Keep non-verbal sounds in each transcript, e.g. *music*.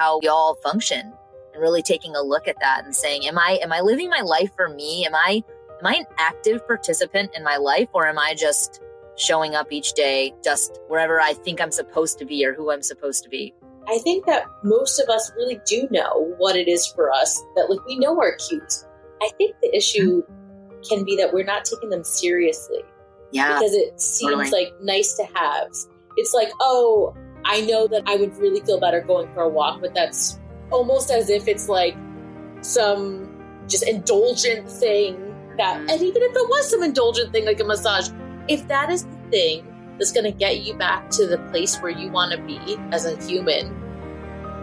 how we all function and really taking a look at that and saying, am I am I living my life for me? Am I am I an active participant in my life or am I just showing up each day just wherever I think I'm supposed to be or who I'm supposed to be? I think that most of us really do know what it is for us, that like we know our cues. I think the issue mm-hmm. can be that we're not taking them seriously. Yeah. Because it seems totally. like nice to haves. It's like, oh, I know that I would really feel better going for a walk, but that's almost as if it's like some just indulgent thing that, Mm. and even if it was some indulgent thing like a massage, if that is the thing that's going to get you back to the place where you want to be as a human,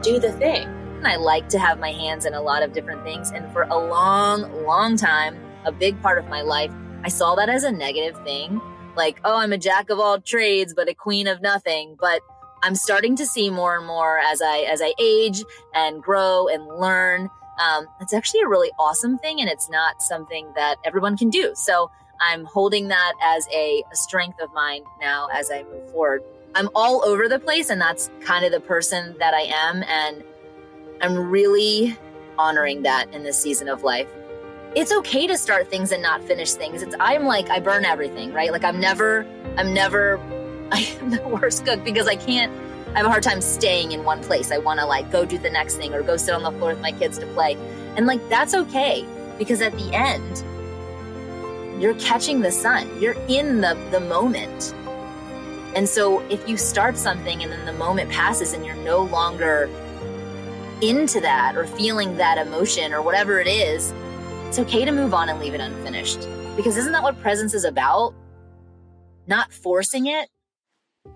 do the thing. I like to have my hands in a lot of different things. And for a long, long time, a big part of my life, I saw that as a negative thing. Like, oh, I'm a jack of all trades, but a queen of nothing. But I'm starting to see more and more as I as I age and grow and learn. Um, it's actually a really awesome thing, and it's not something that everyone can do. So I'm holding that as a, a strength of mine now as I move forward. I'm all over the place, and that's kind of the person that I am. And I'm really honoring that in this season of life. It's okay to start things and not finish things. It's I'm like I burn everything, right? Like I'm never I'm never I am the worst cook because I can't I have a hard time staying in one place. I want to like go do the next thing or go sit on the floor with my kids to play. And like that's okay because at the end you're catching the sun. You're in the the moment. And so if you start something and then the moment passes and you're no longer into that or feeling that emotion or whatever it is, it's okay to move on and leave it unfinished. Because isn't that what presence is about? Not forcing it.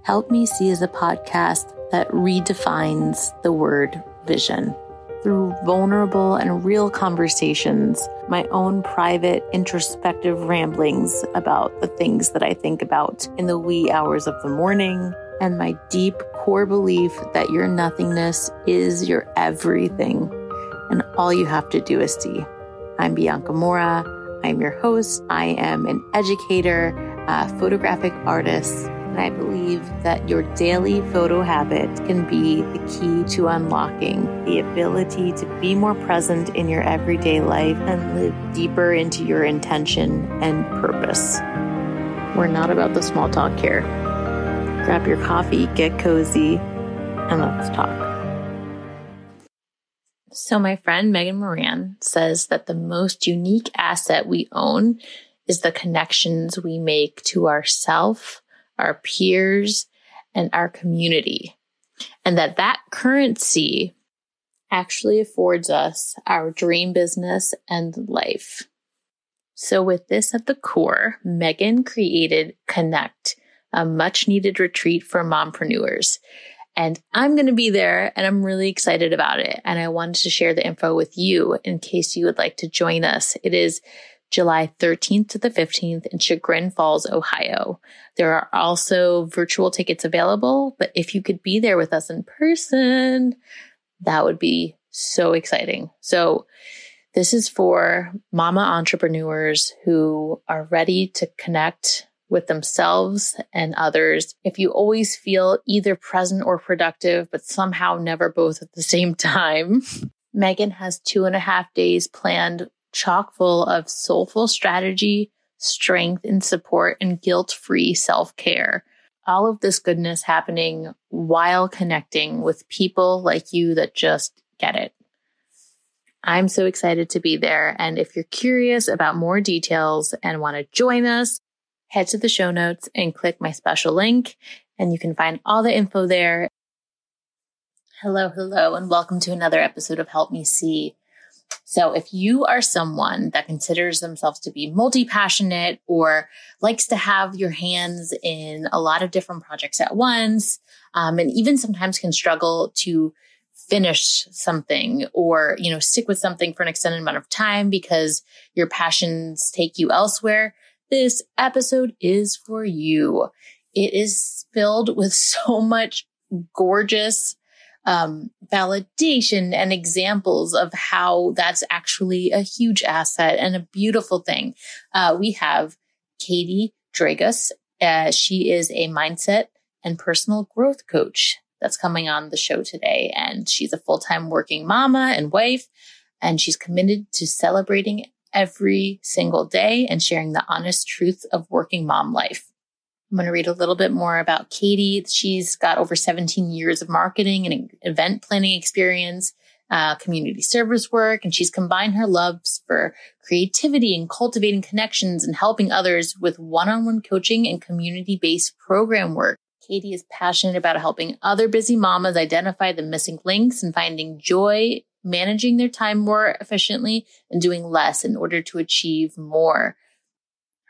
Help Me See is a podcast that redefines the word vision. Through vulnerable and real conversations, my own private introspective ramblings about the things that I think about in the wee hours of the morning, and my deep core belief that your nothingness is your everything, and all you have to do is see. I'm Bianca Morra. I'm your host. I am an educator, a photographic artist, and I believe that your daily photo habit can be the key to unlocking the ability to be more present in your everyday life and live deeper into your intention and purpose. We're not about the small talk here. Grab your coffee, get cozy, and let's talk. So, my friend Megan Moran says that the most unique asset we own is the connections we make to ourself, our peers, and our community. And that that currency actually affords us our dream business and life. So, with this at the core, Megan created Connect, a much needed retreat for mompreneurs. And I'm going to be there and I'm really excited about it. And I wanted to share the info with you in case you would like to join us. It is July 13th to the 15th in Chagrin Falls, Ohio. There are also virtual tickets available, but if you could be there with us in person, that would be so exciting. So this is for mama entrepreneurs who are ready to connect with themselves and others. If you always feel either present or productive, but somehow never both at the same *laughs* time, Megan has two and a half days planned chock full of soulful strategy, strength and support, and guilt free self care. All of this goodness happening while connecting with people like you that just get it. I'm so excited to be there. And if you're curious about more details and want to join us, head to the show notes and click my special link, and you can find all the info there. Hello, hello, and welcome to another episode of Help Me See. So, if you are someone that considers themselves to be multi passionate or likes to have your hands in a lot of different projects at once, um, and even sometimes can struggle to finish something or you know stick with something for an extended amount of time because your passions take you elsewhere this episode is for you. It is filled with *laughs* so much gorgeous um, validation and examples of how that's actually a huge asset and a beautiful thing uh, we have Katie Dragos uh, she is a mindset and personal growth coach that's coming on the show today. And she's a full time working mama and wife, and she's committed to celebrating every single day and sharing the honest truth of working mom life. I'm going to read a little bit more about Katie. She's got over 17 years of marketing and event planning experience, uh, community service work, and she's combined her loves for creativity and cultivating connections and helping others with one on one coaching and community based program work. Katie is passionate about helping other busy mamas identify the missing links and finding joy managing their time more efficiently and doing less in order to achieve more.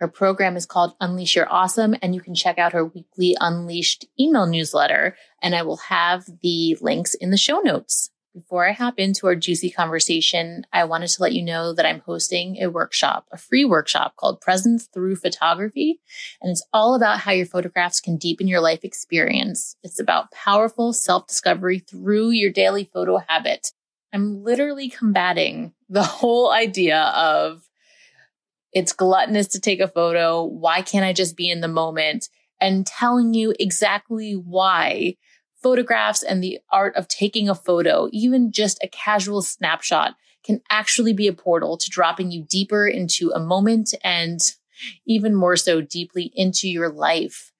Her program is called Unleash Your Awesome, and you can check out her weekly Unleashed email newsletter. And I will have the links in the show notes. Before I hop into our juicy conversation, I wanted to let you know that I'm hosting a workshop, a free workshop called Presence Through Photography. And it's all about how your photographs can deepen your life experience. It's about powerful self discovery through your daily photo habit. I'm literally combating the whole idea of it's gluttonous to take a photo. Why can't I just be in the moment? And telling you exactly why photographs and the art of taking a photo, even just a casual snapshot, can actually be a portal to dropping you deeper into a moment and even more so deeply into your life.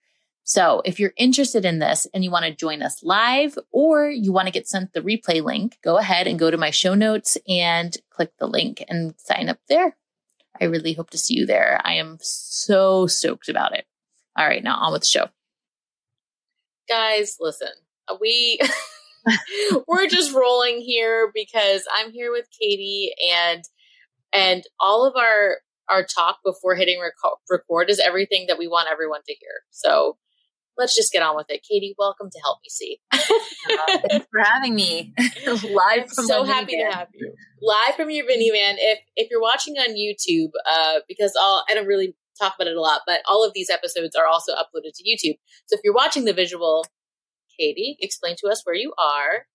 So if you're interested in this and you want to join us live or you want to get sent the replay link, go ahead and go to my show notes and click the link and sign up there. I really hope to see you there. I am so stoked about it. All right, now on with the show. Guys, listen, we *laughs* we're just rolling here because I'm here with Katie and and all of our our talk before hitting rec- record is everything that we want everyone to hear. So let's just get on with it. Katie, welcome to Help Me See. uh, *laughs* thanks for having me *laughs* live. I'm so happy to have you live from your minivan. If if you're watching on YouTube, uh, because I'll I don't really talk about it a lot, but all of these episodes are also uploaded to YouTube. So if you're watching the visual, Katie, explain to us where you are.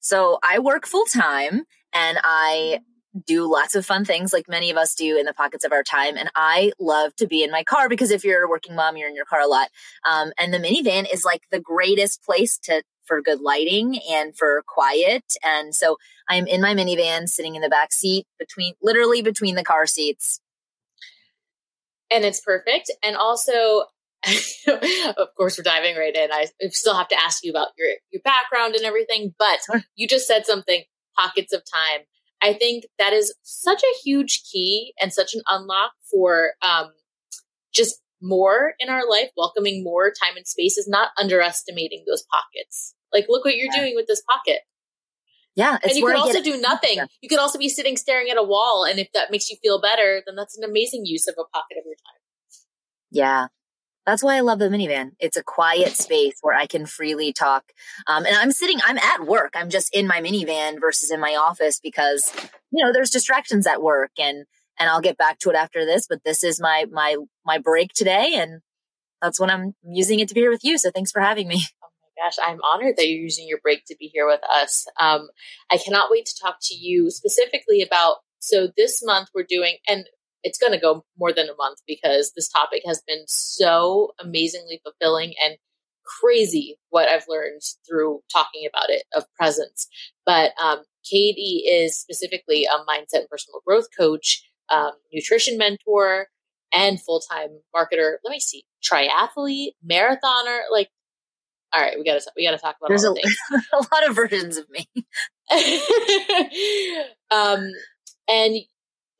So I work full time and I do lots of fun things like many of us do in the pockets of our time. And I love to be in my car because if you're a working mom, you're in your car a lot. Um, and the minivan is like the greatest place to for good lighting and for quiet. And so I'm in my minivan sitting in the back seat between literally between the car seats. And it's perfect. And also *laughs* of course we're diving right in. I still have to ask you about your your background and everything, but you just said something pockets of time I think that is such a huge key and such an unlock for um, just more in our life, welcoming more time and space is not underestimating those pockets. Like, look what you're yeah. doing with this pocket. Yeah. and you could also do nothing. You could also be sitting staring at a wall. And if that makes you feel better, then that's an amazing use of a pocket of your time. Yeah. That's why I love the minivan. It's a quiet *laughs* space where I can freely talk. Um, and I'm sitting, I'm at work. I'm just in my minivan versus in my office because, you know, there's distractions at work and, and I'll get back to it after this, but this is my, my, my break today. And that's when I'm using it to be here with you. So thanks for having me. Oh my gosh, I'm honored that you're using your break to be here with us. Um, I cannot wait to talk to you specifically about so this month we're doing, and it's going to go more than a month because this topic has been so amazingly fulfilling and crazy what I've learned through talking about it of presence. But um, Katie is specifically a mindset and personal growth coach, um, nutrition mentor, and full time marketer. Let me see, triathlete, marathoner. Like, all right, we got to we got to talk about There's a, *laughs* a lot of versions of me. *laughs* um, and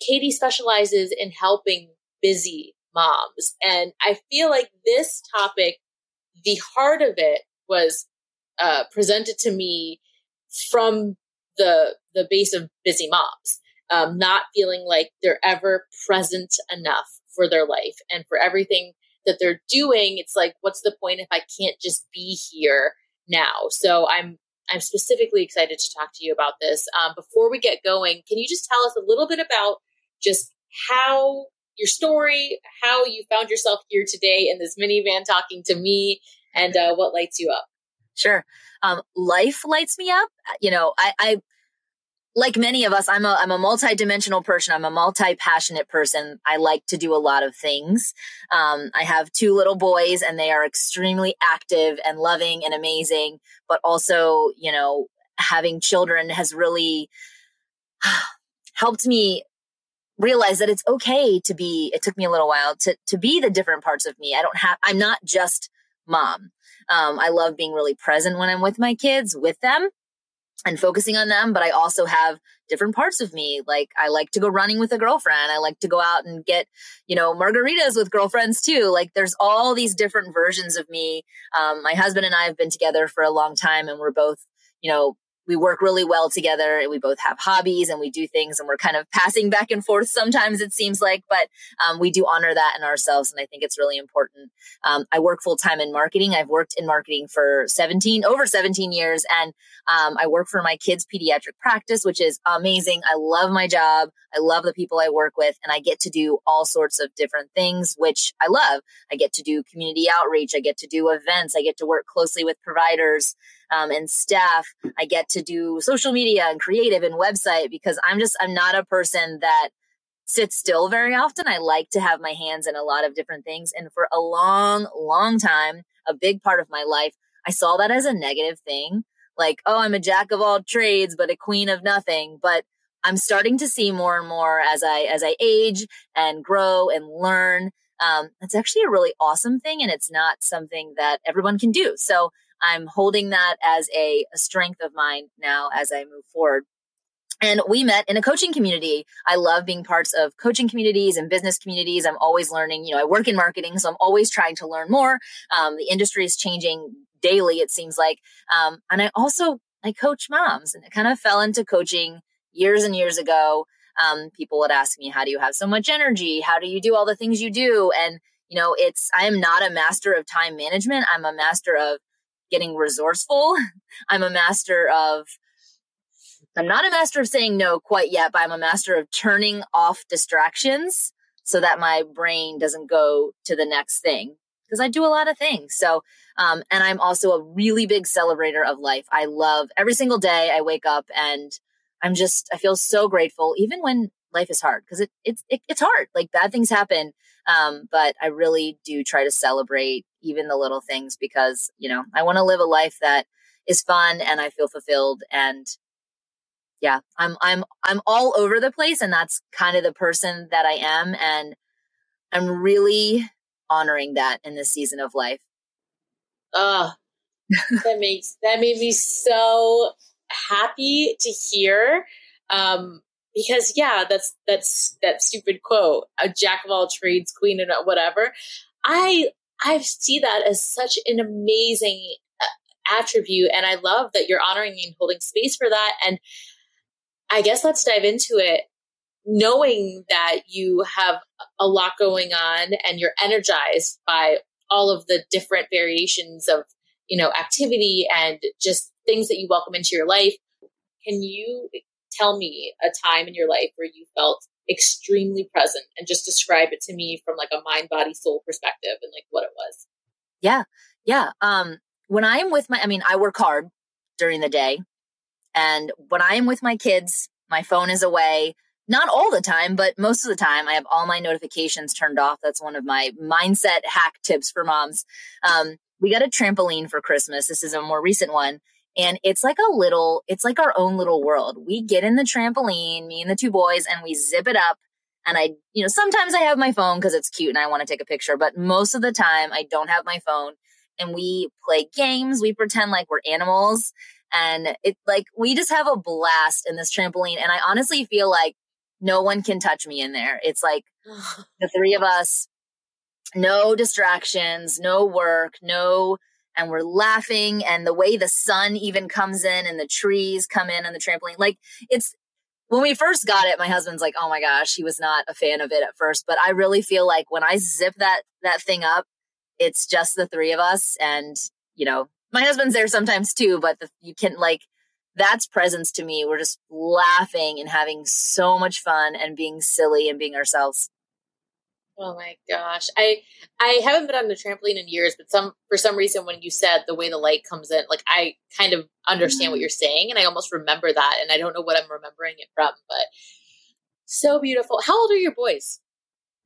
Katie specializes in helping busy moms. And I feel like this topic, the heart of it was uh, presented to me from the the base of busy moms, um, not feeling like they're ever present enough for their life and for everything that they're doing. It's like, what's the point if I can't just be here now? So I'm I'm specifically excited to talk to you about this. Um, before we get going, can you just tell us a little bit about just how your story, how you found yourself here today in this minivan talking to me, and uh, what lights you up. Sure. Um, life lights me up. You know, I, I like many of us, I'm a I'm a multi-dimensional person. I'm a multi-passionate person. I like to do a lot of things. Um, I have two little boys, and they are extremely active and loving and amazing. But also, you know, having children has really *sighs* helped me realize that it's okay to be. It took me a little while to to be the different parts of me. I don't have. I'm not just mom. Um, I love being really present when I'm with my kids, with them and focusing on them. But I also have different parts of me. Like I like to go running with a girlfriend. I like to go out and get, you know, margaritas with girlfriends too. Like there's all these different versions of me. Um, my husband and I have been together for a long time and we're both, you know, we work really well together and we both have hobbies and we do things and we're kind of passing back and forth sometimes it seems like but um, we do honor that in ourselves and i think it's really important. Um, i work full-time in marketing. I've worked in marketing for 17 over 17 years and um, i work for my kids pediatric practice which is amazing. I love my job. I love the people i work with and i get to do all sorts of different things which i love. I get to do community outreach. I get to do events. I get to work closely with providers um, and staff. I get to do social media and creative and website because I'm just, I'm not a person that sits still very often. I like to have my hands in a lot of different things. And for a long, long time, a big part of my life, I saw that as a negative thing. Like, oh, I'm a jack of all trades, but a queen of nothing. But I'm starting to see more and more as I as I age and grow and learn. Um, it's actually a really awesome thing, and it's not something that everyone can do. So I'm holding that as a, a strength of mine now as I move forward. And we met in a coaching community. I love being parts of coaching communities and business communities. I'm always learning. You know, I work in marketing, so I'm always trying to learn more. Um, the industry is changing daily, it seems like. Um, and I also I coach moms, and it kind of fell into coaching years and years ago. Um, people would ask me, "How do you have so much energy? How do you do all the things you do?" And you know, it's I am not a master of time management. I'm a master of getting resourceful. *laughs* I'm a master of I'm not a master of saying no quite yet, but I'm a master of turning off distractions so that my brain doesn't go to the next thing because I do a lot of things. So, um, and I'm also a really big celebrator of life. I love every single day I wake up and I'm just, I feel so grateful, even when life is hard because it, it's, it, it's hard. Like bad things happen. Um, but I really do try to celebrate even the little things because, you know, I want to live a life that is fun and I feel fulfilled and yeah, I'm I'm I'm all over the place and that's kind of the person that I am and I'm really honoring that in this season of life. Uh, that makes that made me so happy to hear. Um because yeah, that's that's that stupid quote, a jack of all trades, queen and whatever. I I see that as such an amazing uh, attribute, and I love that you're honoring and holding space for that. And I guess let's dive into it, knowing that you have a lot going on and you're energized by all of the different variations of you know activity and just things that you welcome into your life. Can you tell me a time in your life where you felt extremely present and just describe it to me from like a mind body soul perspective and like what it was. Yeah. Yeah um when i am with my i mean i work hard during the day and when i am with my kids my phone is away not all the time but most of the time i have all my notifications turned off. That's one of my mindset hack tips for moms. Um we got a trampoline for christmas. This is a more recent one and it's like a little, it's like our own little world. We get in the trampoline, me and the two boys, and we zip it up. And I, you know, sometimes I have my phone because it's cute and I want to take a picture, but most of the time I don't have my phone. And we play games. We pretend like we're animals. And it like, we just have a blast in this trampoline. And I honestly feel like no one can touch me in there. It's like *sighs* the three of us, no distractions, no work, no and we're laughing and the way the sun even comes in and the trees come in on the trampoline like it's when we first got it my husband's like oh my gosh he was not a fan of it at first but i really feel like when i zip that that thing up it's just the three of us and you know my husband's there sometimes too but the, you can like that's presence to me. We're just laughing and having so much fun and being silly and being ourselves Oh my gosh. I I haven't been on the trampoline in years, but some for some reason when you said the way the light comes in, like I kind of understand what mm-hmm. you're saying and I almost remember that and I don't know what I'm remembering it from, but so beautiful. How old are your boys?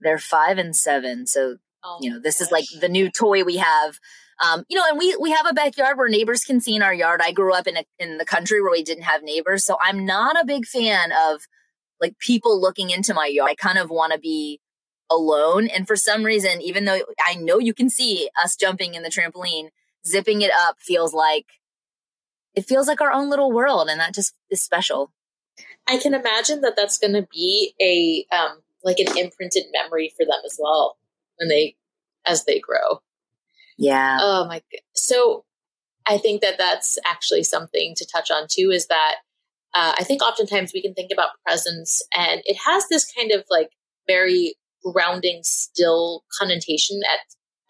They're 5 and 7. So, oh you know, this gosh. is like the new toy we have. Um, you know, and we we have a backyard where neighbors can see in our yard. I grew up in a, in the country where we didn't have neighbors, so I'm not a big fan of like people looking into my yard. I kind of want to be alone. And for some reason, even though I know you can see us jumping in the trampoline, zipping it up feels like it feels like our own little world. And that just is special. I can imagine that that's going to be a, um, like an imprinted memory for them as well when they, as they grow. Yeah. Oh my. God, so I think that that's actually something to touch on too is that uh, I think oftentimes we can think about presence and it has this kind of like very grounding, still connotation at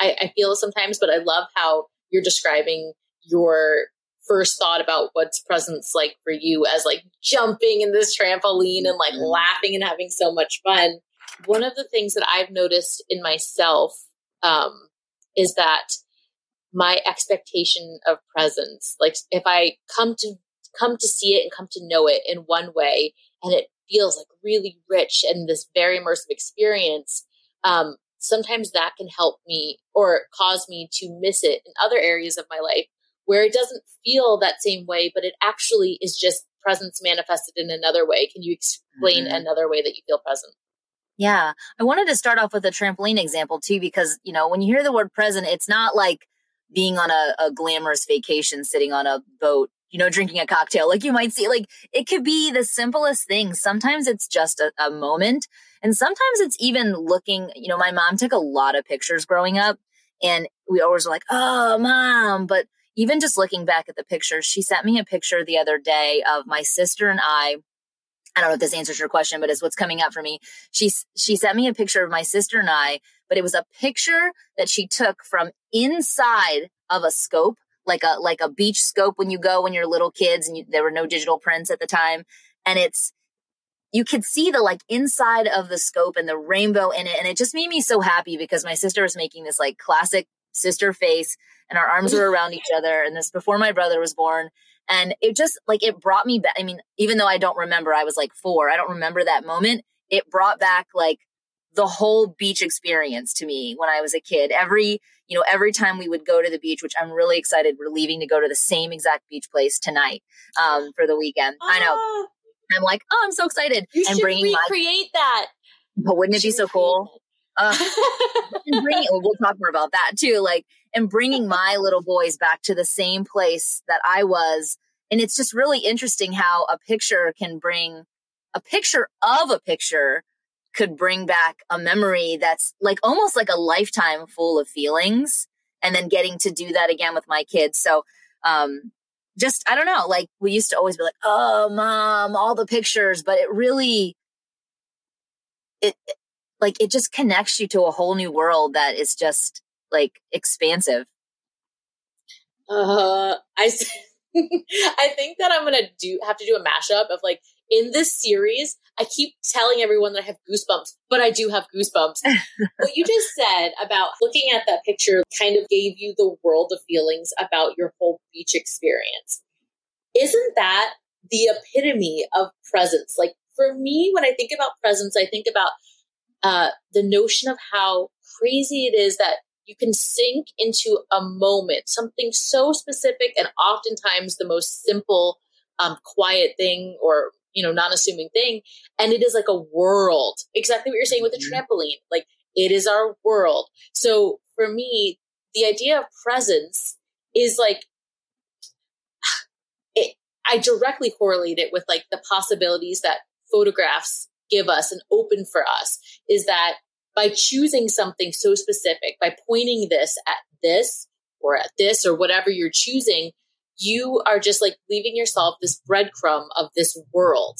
I, I feel sometimes, but I love how you're describing your first thought about what's presence like for you as like jumping in this trampoline and like mm-hmm. laughing and having so much fun. One of the things that I've noticed in myself um, is that my expectation of presence, like if I come to come to see it and come to know it in one way, and it feels like really rich and this very immersive experience, um, sometimes that can help me or cause me to miss it in other areas of my life where it doesn't feel that same way, but it actually is just presence manifested in another way. Can you explain mm-hmm. another way that you feel present? Yeah. I wanted to start off with a trampoline example too, because, you know, when you hear the word present, it's not like being on a, a glamorous vacation sitting on a boat you know, drinking a cocktail. Like you might see, like it could be the simplest thing. Sometimes it's just a, a, moment. And sometimes it's even looking, you know, my mom took a lot of pictures growing up and we always were like, oh, mom. But even just looking back at the pictures, she sent me a picture the other day of my sister and I. I don't know if this answers your question, but it's what's coming up for me. She, she sent me a picture of my sister and I, but it was a picture that she took from inside of a scope like a like a beach scope when you go when you're little kids and you, there were no digital prints at the time. And it's you could see the like inside of the scope and the rainbow in it. And it just made me so happy because my sister was making this like classic sister face and our arms were *laughs* around each other. And this before my brother was born. And it just like it brought me back i mean even though i don't remember i was like 4 i don't remember that moment. It brought back like the whole beach experience to me when I was a kid. Every, you know, every time we would go to the beach, which I'm really excited, we're leaving to go to the same exact beach place tonight um, for the weekend. I know. Ah. I'm like, oh, I'm so excited. You and should bringing recreate my, that. But wouldn't it be so cool? Uh, *laughs* bringing, we'll talk more about that too. Like, and bringing my little boys back to the same place that I was. And it's just really interesting how a picture can bring a picture of a picture could bring back a memory that's like almost like a lifetime full of feelings and then getting to do that again with my kids. So, um, just, I don't know, like we used to always be like, oh, mom, all the pictures, but it really, it, like, it just connects you to a whole new world that is just like expansive. Uh, I, *laughs* I think that I'm gonna do have to do a mashup of like in this series, I keep telling everyone that I have goosebumps, but I do have goosebumps. *laughs* what you just said about looking at that picture kind of gave you the world of feelings about your whole beach experience. Isn't that the epitome of presence? Like for me, when I think about presence, I think about uh, the notion of how crazy it is that you can sink into a moment, something so specific and oftentimes the most simple, um, quiet thing or you know, non-assuming thing. And it is like a world. Exactly what you're saying with the mm-hmm. trampoline. Like it is our world. So for me, the idea of presence is like *sighs* it, I directly correlate it with like the possibilities that photographs give us and open for us is that by choosing something so specific, by pointing this at this or at this or whatever you're choosing, you are just like leaving yourself this breadcrumb of this world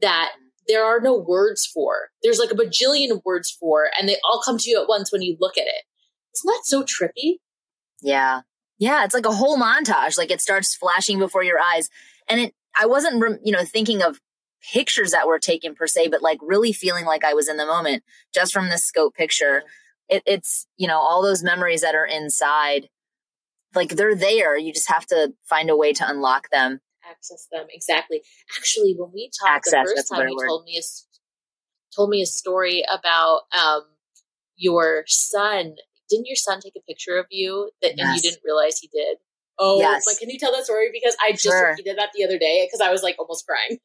that there are no words for. There's like a bajillion words for, and they all come to you at once when you look at it. Isn't that so trippy? Yeah. Yeah. It's like a whole montage. Like it starts flashing before your eyes. And it, I wasn't, you know, thinking of pictures that were taken per se, but like really feeling like I was in the moment just from the scope picture. It, it's, you know, all those memories that are inside, like they're there. You just have to find a way to unlock them. Access them. Exactly. Actually, when we talked Access, the first time, you word. told me a, told me a story about, um, your son. Didn't your son take a picture of you that yes. and you didn't realize he did? Oh, yes. like, can you tell that story? Because I just sure. repeated that the other day because I was like almost crying.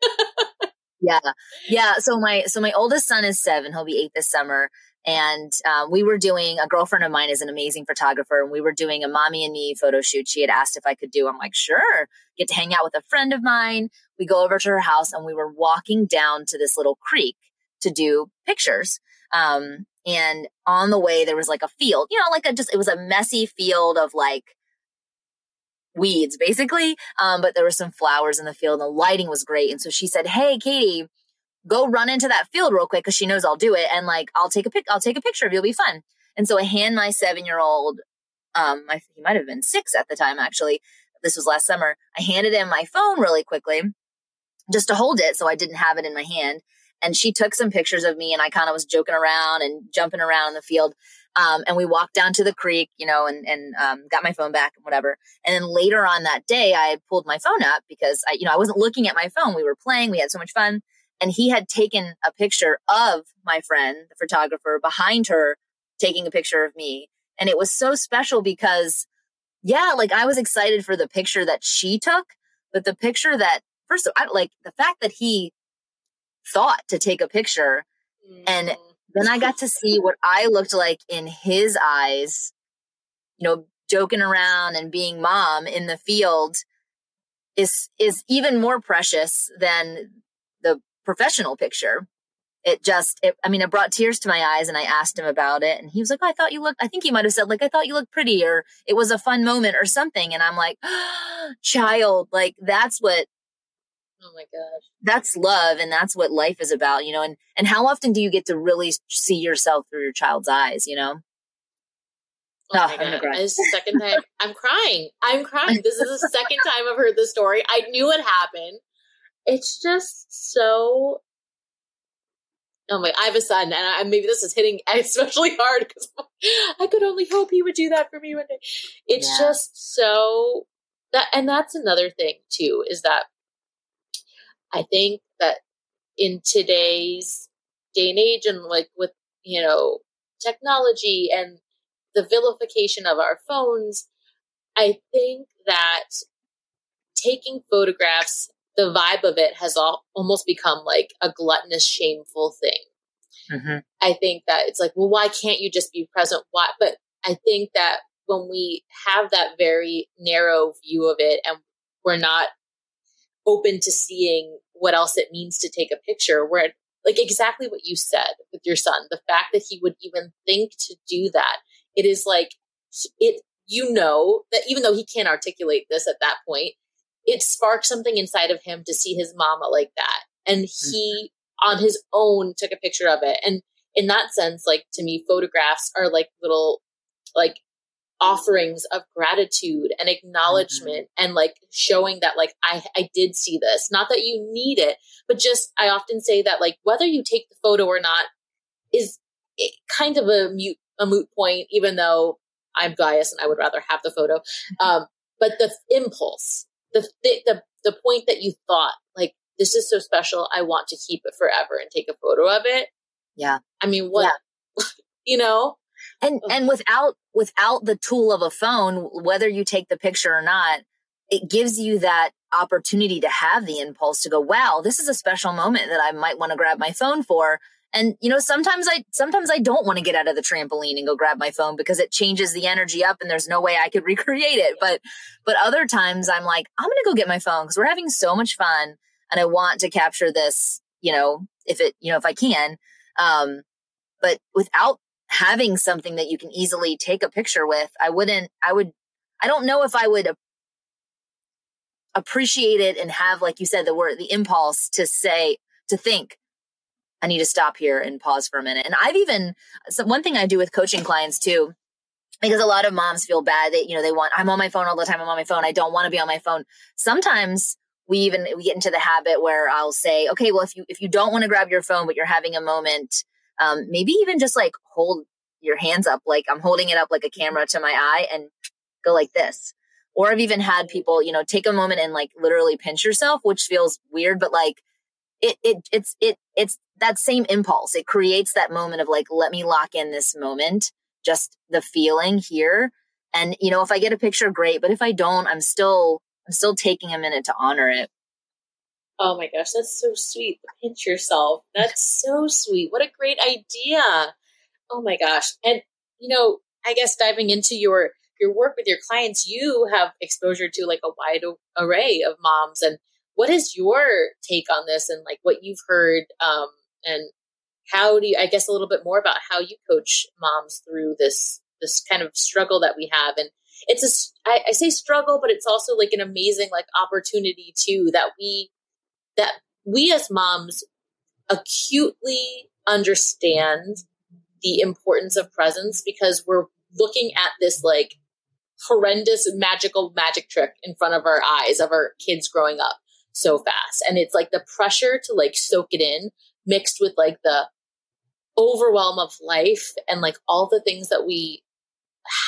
*laughs* yeah, yeah. So my so my oldest son is seven. He'll be eight this summer. And um, we were doing a girlfriend of mine is an amazing photographer, and we were doing a mommy and me photo shoot. She had asked if I could do. I'm like, sure. Get to hang out with a friend of mine. We go over to her house, and we were walking down to this little creek to do pictures. Um, and on the way, there was like a field, you know, like a just it was a messy field of like weeds basically. Um, but there were some flowers in the field and the lighting was great. And so she said, Hey, Katie, go run into that field real quick. Cause she knows I'll do it. And like, I'll take a pic, I'll take a picture of you. It'll be fun. And so I hand my seven year old, um, he might have been six at the time, actually. This was last summer. I handed him my phone really quickly just to hold it. So I didn't have it in my hand. And she took some pictures of me and I kind of was joking around and jumping around in the field. Um, and we walked down to the creek, you know, and, and, um, got my phone back and whatever. And then later on that day, I pulled my phone up because I, you know, I wasn't looking at my phone. We were playing. We had so much fun. And he had taken a picture of my friend, the photographer behind her taking a picture of me. And it was so special because yeah, like I was excited for the picture that she took, but the picture that first, I like the fact that he thought to take a picture mm. and then I got to see what I looked like in his eyes, you know, joking around and being mom in the field is is even more precious than professional picture. It just, it, I mean, it brought tears to my eyes and I asked him about it and he was like, oh, I thought you looked, I think he might have said like, I thought you looked pretty or it was a fun moment or something. And I'm like, oh, *gasps* child, like that's what Oh my gosh. That's love and that's what life is about, you know, and and how often do you get to really see yourself through your child's eyes, you know? Oh, oh my God. Is the second time I'm crying. I'm crying. *laughs* This is the second time I've heard this story. I knew it happened. It's just so Oh my! I have a son, and I, maybe this is hitting *laughs* especially hard because *laughs* I could only hope he would do that for me one day. It's yeah. just so that, and that's another thing too is that I think that in today's day and age and like with, you know, technology and the vilification of our phones, I think that taking photographs, the vibe of it has all, almost become like a gluttonous, shameful thing. Mm-hmm. I think that it's like, well, why can't you just be present? Why? But I think that when we have that very narrow view of it and we're not open to seeing what else it means to take a picture where like exactly what you said with your son the fact that he would even think to do that it is like it you know that even though he can't articulate this at that point it sparked something inside of him to see his mama like that and he mm-hmm. on his own took a picture of it and in that sense like to me photographs are like little like offerings of gratitude and acknowledgement mm-hmm. and like showing that like I, I did see this not that you need it but just i often say that like whether you take the photo or not is kind of a mute a moot point even though i'm biased and i would rather have the photo mm-hmm. um, but the impulse the, the the the point that you thought like this is so special i want to keep it forever and take a photo of it. Yeah. I mean what yeah. *laughs* you know? And and without without the tool of a phone whether you take the picture or not it gives you that opportunity to have the impulse to go wow this is a special moment that i might want to grab my phone for and you know sometimes i sometimes i don't want to get out of the trampoline and go grab my phone because it changes the energy up and there's no way i could *laughs* recreate it. But but other times i'm like i'm gonna go get my phone because we're having so much fun and i want to capture this you know if it you know if i can. Um but without having something that you can easily take a picture with, I wouldn't, I would, I don't know if I would appreciate it and have, like you said, the word, the impulse to say, to think, I need to stop here and pause for a minute. And I've even, so one thing I do with coaching clients too, because a lot of moms feel bad that, you know, they want, I'm on my phone all the time. I'm on my phone. I don't want to be on my phone. Sometimes we even we get into the habit where I'll say, okay, well, if you if you don't want to grab your phone, but you're having a moment, um, maybe even just like hold your hands up, like I'm holding it up like a camera to my eye, and go like this. Or I've even had people, you know, take a moment and like literally pinch yourself, which feels weird, but like it it it's it it's that same impulse. It creates that moment of like, let me lock in this moment, just the feeling here. And you know, if I get a picture, great. But if I don't, I'm still I'm still taking a minute to honor it. Oh my gosh, that's so sweet. Pinch yourself. That's so sweet. What a great idea. Oh my gosh. And you know, I guess diving into your your work with your clients, you have exposure to like a wide array of moms and what is your take on this and like what you've heard um and how do you i guess a little bit more about how you coach moms through this this kind of struggle that we have. And it's a I, I say struggle but it's also like an amazing like opportunity too that we that we as moms acutely understand the importance of presence because we're looking at this like horrendous magical magic trick in front of our eyes of our kids growing up so fast. And it's like the pressure to like soak it in mixed with like the overwhelm of life and like all the things that we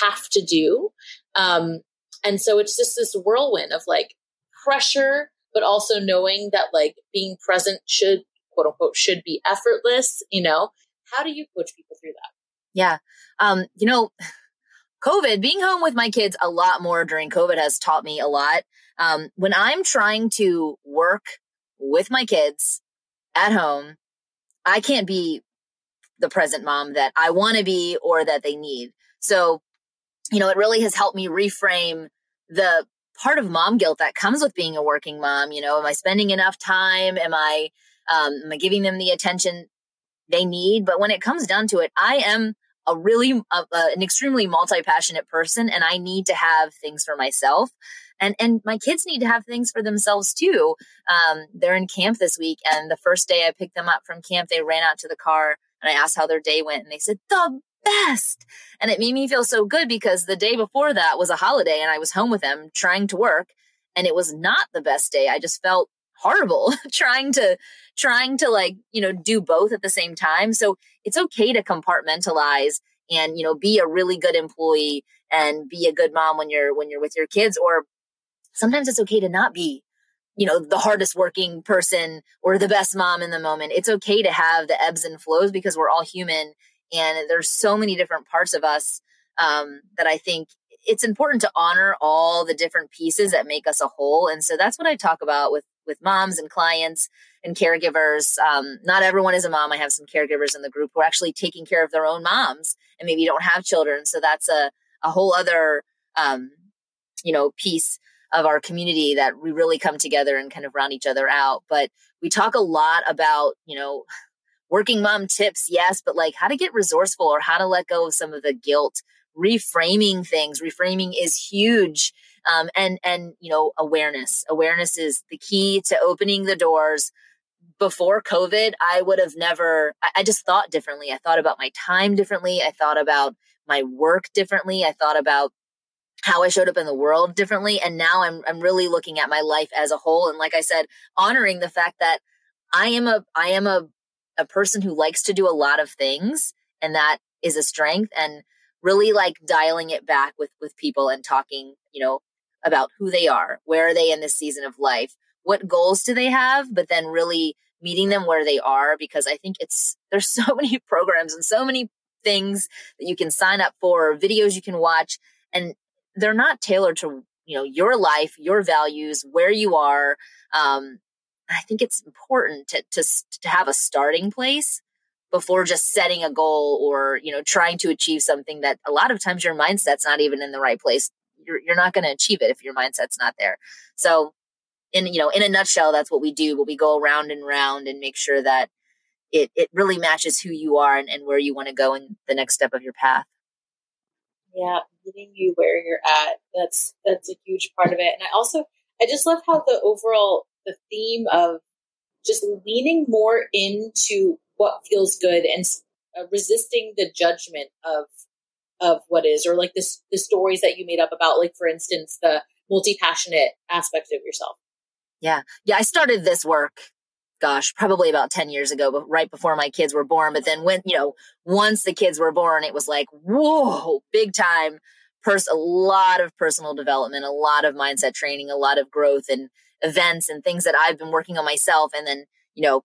have to do. Um, and so it's just this whirlwind of like pressure, but also knowing that like being present should quote unquote should be effortless, you know? How do you coach people through that? Yeah. Um, you know, COVID, being home with my kids a lot more during COVID has taught me a lot. Um, when I'm trying to work with my kids at home, I can't be the present mom that I want to be or that they need. So, you know, it really has helped me reframe the part of mom guilt that comes with being a working mom. You know, am I spending enough time? Am I, um, am I giving them the attention they need? But when it comes down to it, I am a really, uh, uh, an extremely multi passionate person and I need to have things for myself and and my kids need to have things for themselves too. Um, they're in camp this week and the first day i picked them up from camp they ran out to the car and i asked how their day went and they said the best! And it made me feel so good because the day before that was a holiday and i was home with them trying to work and it was not the best day. I just felt horrible *laughs* trying to trying to like you know do both at the same time. So it's okay to compartmentalize and you know be a really good employee and be a good mom when you're when you're with your kids or sometimes it's okay to not be you know the hardest working person or the best mom in the moment. It's okay to have the ebbs and flows because we're all human and there's so many different parts of us um, that i think it's important to honor all the different pieces that make us a whole. And so that's what i talk about with with moms and clients and caregivers. Um, not everyone is a mom. I have some caregivers in the group who are actually taking care of their own moms and maybe don't have children. So that's a, a whole other um, you know piece of our community that we really come together and kind of round each other out. But we talk a lot about, you know, *sighs* working mom tips, yes, but like how to get resourceful or how to let go of some of the guilt, reframing things. Reframing is huge. Um, and, and, you know, awareness. Awareness is the key to opening the doors. Before COVID, I would have never, I, I just thought differently. I thought about my time differently. I thought about my work differently. I thought about how I showed up in the world differently. And now I'm, I'm really looking at my life as a whole. And like I said, honoring the fact that I am a, I am a, a person who likes to do a lot of things and that is a strength and really like dialing it back with, with people and talking, you know, about who they are, where are they in this season of life, what goals do they have, but then really meeting them where they are because I think it's, there's *laughs* so many programs and so many things that you can sign up for, videos you can watch. And they're not tailored to you know your life your values where you are um, i think it's important to, to to have a starting place before just setting a goal or you know trying to achieve something that a lot of times your mindset's not even in the right place. You're, you're not going to achieve it if your mindset's not there. So in you know in a nutshell that's what we do but we go around and round and make sure that it it really matches who you are and, and where you want to go in the next step of your path yeah, meeting you where you're at. That's that's a huge part of it. And I also I just love how the overall the theme of just leaning more into what feels good and uh, resisting the judgment of of what is or like this the stories that you made up about like for instance the multi-passionate aspect of yourself Yeah. Yeah. I started this work, gosh, probably about 10 years ago, but right before my kids were born. But then when, you know, once the kids were born, it was like, whoa, big time. Pers- a lot of personal development, a lot of mindset training, a lot of growth and events and things that I've been working on myself. And then, you know,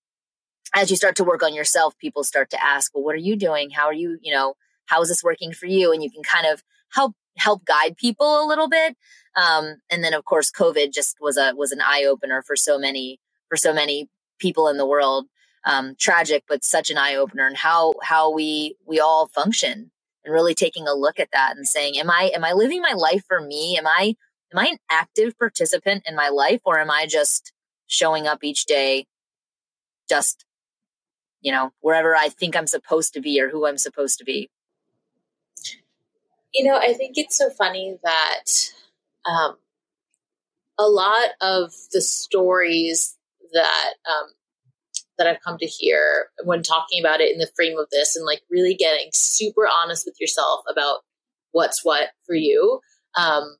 as you start to work on yourself, people start to ask, well, what are you doing? How are you, you know, how is this working for you? And you can kind of help help guide people a little bit. Um, and then of course, COVID just was a was an eye opener for so many for so many people in the world. Um, tragic, but such an eye opener, and how how we we all function, and really taking a look at that and saying, am I am I living my life for me? Am I am I an active participant in my life, or am I just showing up each day, just you know wherever I think I'm supposed to be or who I'm supposed to be? You know, I think it's so funny that um, a lot of the stories that um, that I've come to hear when talking about it in the frame of this, and like really getting super honest with yourself about what's what for you, um,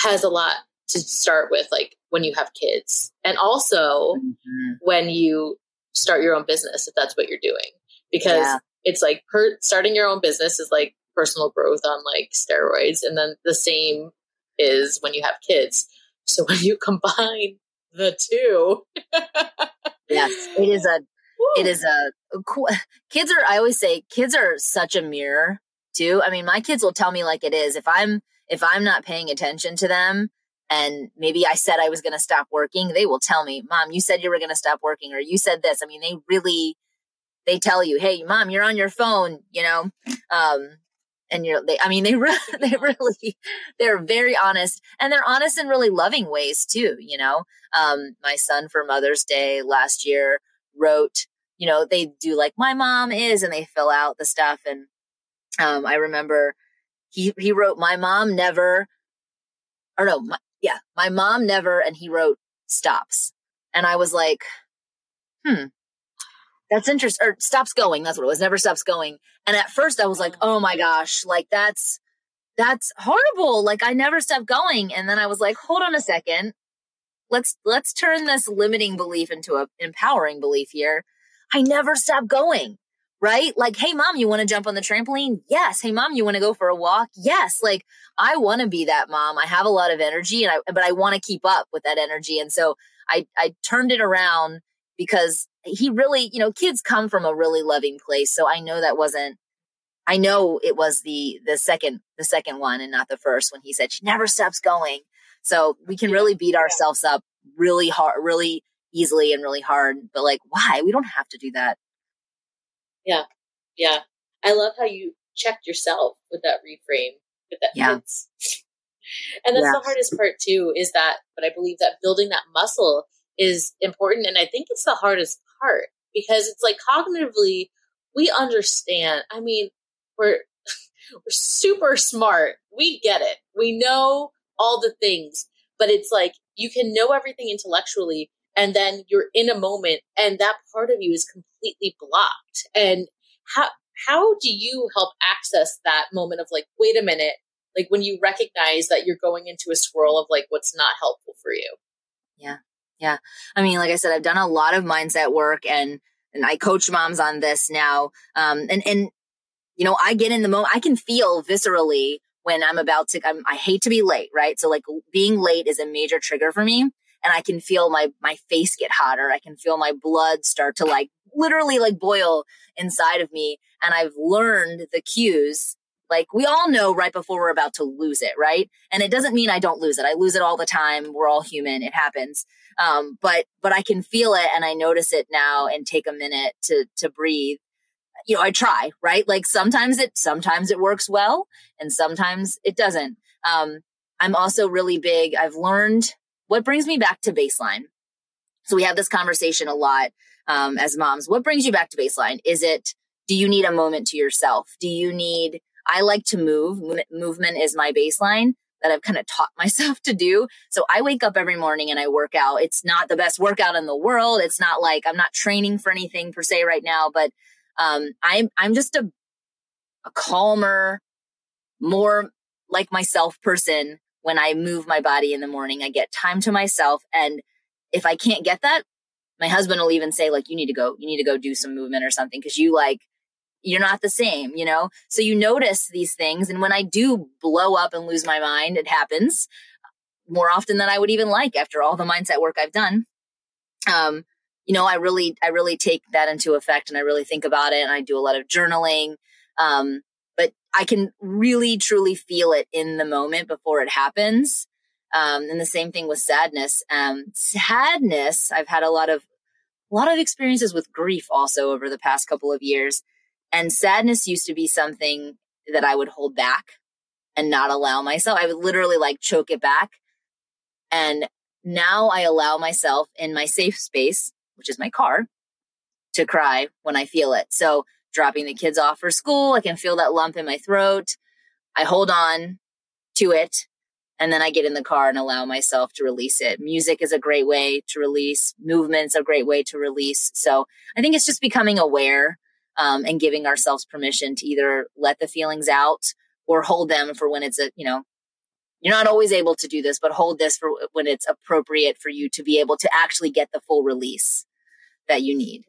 has a lot to start with, like when you have kids, and also mm-hmm. when you start your own business, if that's what you're doing, because yeah. it's like per- starting your own business is like personal growth on like steroids. And then the same is when you have kids. So *laughs* when you combine the two. yes, it is a, it is a, kids are, I always say kids are such a mirror too. I mean, my kids will tell me like it is. If I'm, if I'm not paying attention to them, and maybe I said I was going to stop working, they will tell me, Mom, you said you were going to stop working, or you said this. I mean, they really, they tell you, Hey, mom, you're on your phone, you know? Um, and you're they i mean they *laughs* really they really they're very honest and they're honest in really loving ways too you know? Um my son for mother's day last year wrote you know they do like my mom is and they fill out the stuff and um i remember he he wrote my mom never or no my, yeah my mom never and he wrote stops and i was like hmm that's interesting or stops going that's what it was never stops going and at first i was like oh my gosh like that's that's horrible. Like i never stopped going. And then i was like hold on a second. Let's let's turn this limiting belief into a empowering belief here. I never stop going right? Like hey mom you want to jump on the trampoline? Yes. Hey mom you want to go for a walk? Yes. Like i want to be that mom. I have a lot of energy and i but i want to keep up with that energy. And so i i turned it around because he really, you know, kids come from a really loving place. So I know that wasn't, I know it was the, the second, the second one and not the first when he said she never stops going. So we can really beat ourselves up really hard, really easily and really hard. But like, why? We don't have to do that. Yeah. Yeah. I love how you checked yourself with that reframe with that yeah. *laughs* and that's yeah. the hardest part too, is that, but I believe that building that muscle is important. And I think it's the hardest because it's like cognitively, we understand. I mean, we're, *laughs* we're super smart. We get it. We know all the things, but it's like you can know everything intellectually and then you're in a moment and that part of you is completely blocked. And how, how do you help access that moment of like, wait a minute, like when you recognize that you're going into a swirl of like what's not helpful for you? Yeah. Yeah. I mean, like I said, I've done a lot of mindset work and, and I coach moms on this now. Um, and, and, you know, I get in the moment, I can feel viscerally when I'm about to, I'm, I hate to be late, right? So like being late is a major trigger for me. And I can feel my, my face get hotter. I can feel my blood start to like literally like boil inside of me. And I've learned the cues like we all know right before we're about to lose it, right? And it doesn't mean I don't lose it. I lose it all the time. We're all human. It happens. Um, but, but I can feel it and I notice it now and take a minute to, to breathe. You know, I try, right? Like sometimes it, sometimes it works well and sometimes it doesn't. Um, I'm also really big. I've learned what brings me back to baseline. So we have this conversation a lot, um, as moms. What brings you back to baseline? Is it, do you need a moment to yourself? Do you need, I like to move. Movement is my baseline that I've kind of taught *laughs* myself to do. So I wake up every morning and I work out. It's not the best workout in the world. It's not like I'm not training for anything per se right now, but um, I'm I'm just a a calmer, more like myself person when I move my body in the morning. I get time to myself and if I can't get that, my husband will even say like, you need to go, you need to go do some movement or something. Cause you like, you're not the same, you know? So you notice these things. And when I do blow up and lose my mind, it happens more often than I would even like after all the mindset work I've done. Um, you know, I really, I really take that into effect and I really think about it and I do a lot of journaling. Um, but I can really truly feel it in the moment before it happens. Um, and the same thing with sadness. Um, sadness, I've had a lot of, a lot of experiences with grief also over the past couple of years. And sadness used to be something that I would hold back and not allow myself. I would literally like choke it back. And now I allow myself in my safe space, which is my car, to cry when I feel it. So dropping the kids off for school, I can feel that lump in my throat. I hold on to it and then I get in the car and allow myself to release it. Music is a great way to release. Movement's a great way to release. So I think it's just becoming aware um, and giving ourselves permission to either let the feelings out or hold them for when it's a, you know, you're not always able to do this, but hold this for when it's appropriate for you to be able to actually get the full release that you need.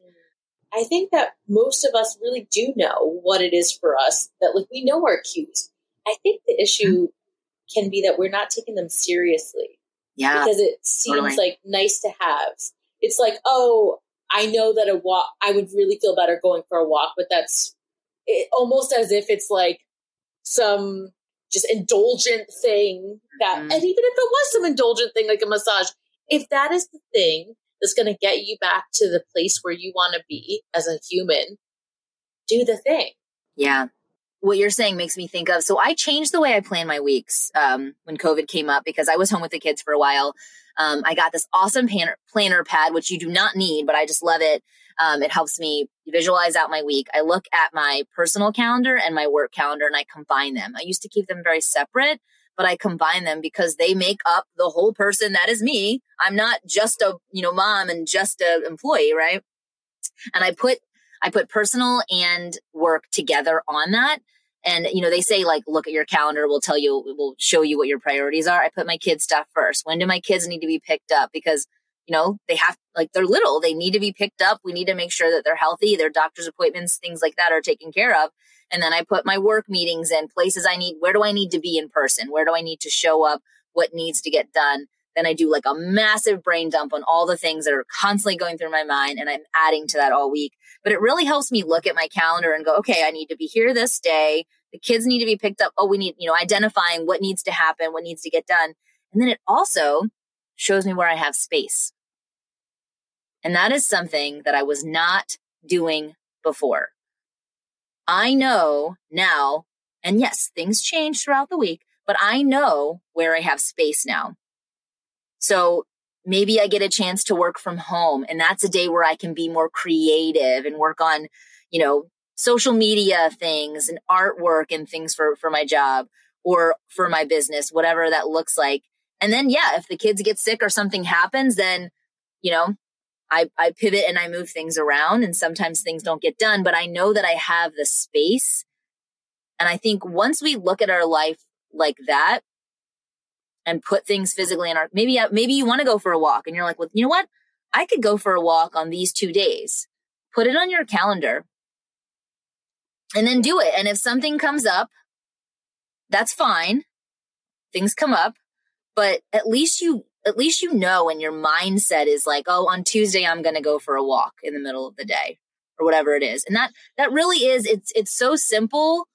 I think that most of us really do know what it is for us, that like we know our cues. I think the issue can be that we're not taking them seriously. Yeah. Because it seems totally. like nice to have. It's like, oh, I know that a walk, I would really feel better going for a walk, but that's it, almost as if it's like some just indulgent thing that, mm. and even if it was some indulgent thing like a massage, if that is the thing that's going to get you back to the place where you want to be as a human, do the thing. Yeah. What you're saying makes me think of so I changed the way I plan my weeks um, when COVID came up because I was home with the kids for a while. Um, I got this awesome planner, planner pad, which you do not need, but I just love it. Um, it helps me visualize out my week. I look at my personal calendar and my work calendar and I combine them. I used to keep them very separate, but I combine them because they make up the whole person that is me. I'm not just a, you know, mom and just a employee, right? And I put, I put personal and work together on that. And, you know, they say like, look at your calendar. We'll tell you, we'll show you what your priorities are. I put my kids stuff first. When do my kids need to be picked up? Because, you know, they have, like, they're little. They need to be picked up. We need to make sure that they're healthy. Their doctor's appointments, things like that are taken care of. And then I put my work meetings in places I need. Where do I need to be in person? Where do I need to show up? What needs to get done? Then I do like a massive brain dump on all the things that are constantly going through my mind. And I'm adding to that all week. But it really helps me look at my calendar and go, okay, I need to be here this day. The kids need to be picked up. Oh, we need, you know, identifying what needs to happen, what needs to get done. And then it also shows me where I have space. And that is something that I was not doing before. I know now, and yes, things change throughout the week, but I know where I have space now. So maybe I get a chance to work from home and that's a day where I can be more creative and work on, you know, social media things and artwork and things for, for my job or for my business, whatever that looks like. And then, yeah, if the kids get sick or something happens, then, you know, I, I pivot and I move things around and sometimes things don't get done, but I know that I have the space. And I think once we look at our life like that and put things physically in our, maybe, uh, maybe you want to go for a walk and you're like, well, you know what? I could go for a walk on these two days. Put it on your calendar and then do it. And if something comes up, that's fine. Things come up, but at least you, at least you know, and your mindset is like, oh, on Tuesday, I'm going to go for a walk in the middle of the day or whatever it is. And that, that really is, it's, it's so simple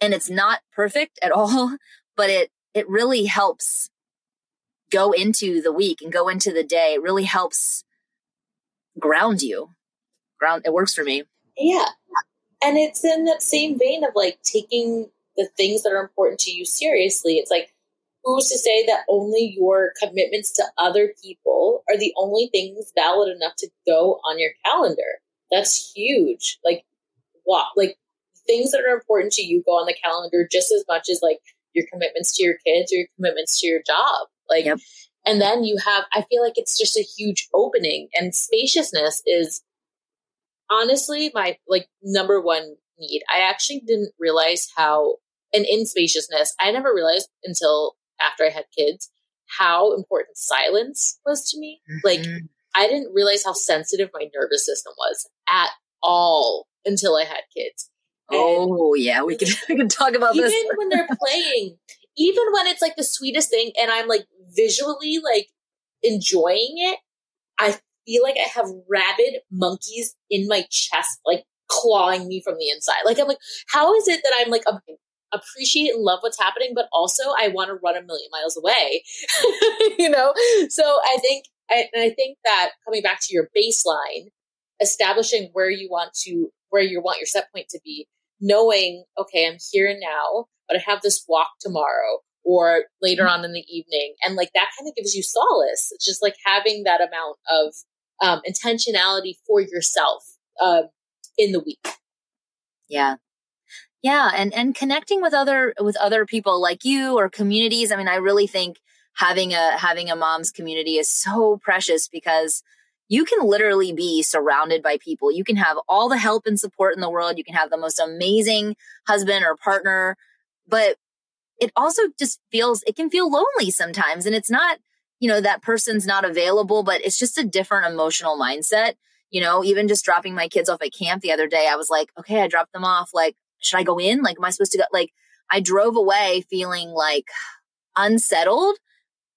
and it's not perfect at *laughs* all, but it, it really helps go into the week and go into the day. It really helps ground you. Ground, it works for me. Yeah. And it's in that same vein of like taking the things that are important to you seriously. It's like, who's to say that only your commitments to other people are the only things valid enough to go on your calendar? That's huge. Like, what? Like, things that are important to you go on the calendar just as much as like your commitments to your kids or your commitments to your job. Like, yep. and then you have, I feel like it's just a huge opening and spaciousness is honestly my like number one need. I actually didn't realize how and in spaciousness, I never realized until after I had kids how important silence was to me. Mm-hmm. Like I didn't realize how sensitive my nervous system was at all until I had kids. And oh yeah, we can *laughs* we can talk about even this. Even when they're playing, even when it's like the sweetest thing and I'm like visually like enjoying it, I feel like I have rabid monkeys in my chest, like clawing me from the inside. Like I'm like, how is it that I'm like appreciate and love what's happening, but also I want to run a million miles away, *laughs* you know? So I think, I, and I think that coming back to your baseline, establishing where you want to, where you want your set point to be, knowing, okay, I'm here now, but I have this walk tomorrow or later mm-hmm. on in the evening. And like that kind of gives you solace. It's just like having that amount of um, intentionality for yourself uh, in the week. Yeah. Yeah. And, and connecting with other, with other people like you or communities. I mean, I really think having a, having a mom's community is so precious because you can literally be surrounded by people. You can have all the help and support in the world. You can have the most amazing husband or partner, but it also just feels, it can feel lonely sometimes. And it's not, you know, that person's not available, but it's just a different emotional mindset. You know, even just dropping my kids off at camp the other day, I was like, okay, I dropped them off. Like, should I go in? Like, am I supposed to go? Like, I drove away feeling like unsettled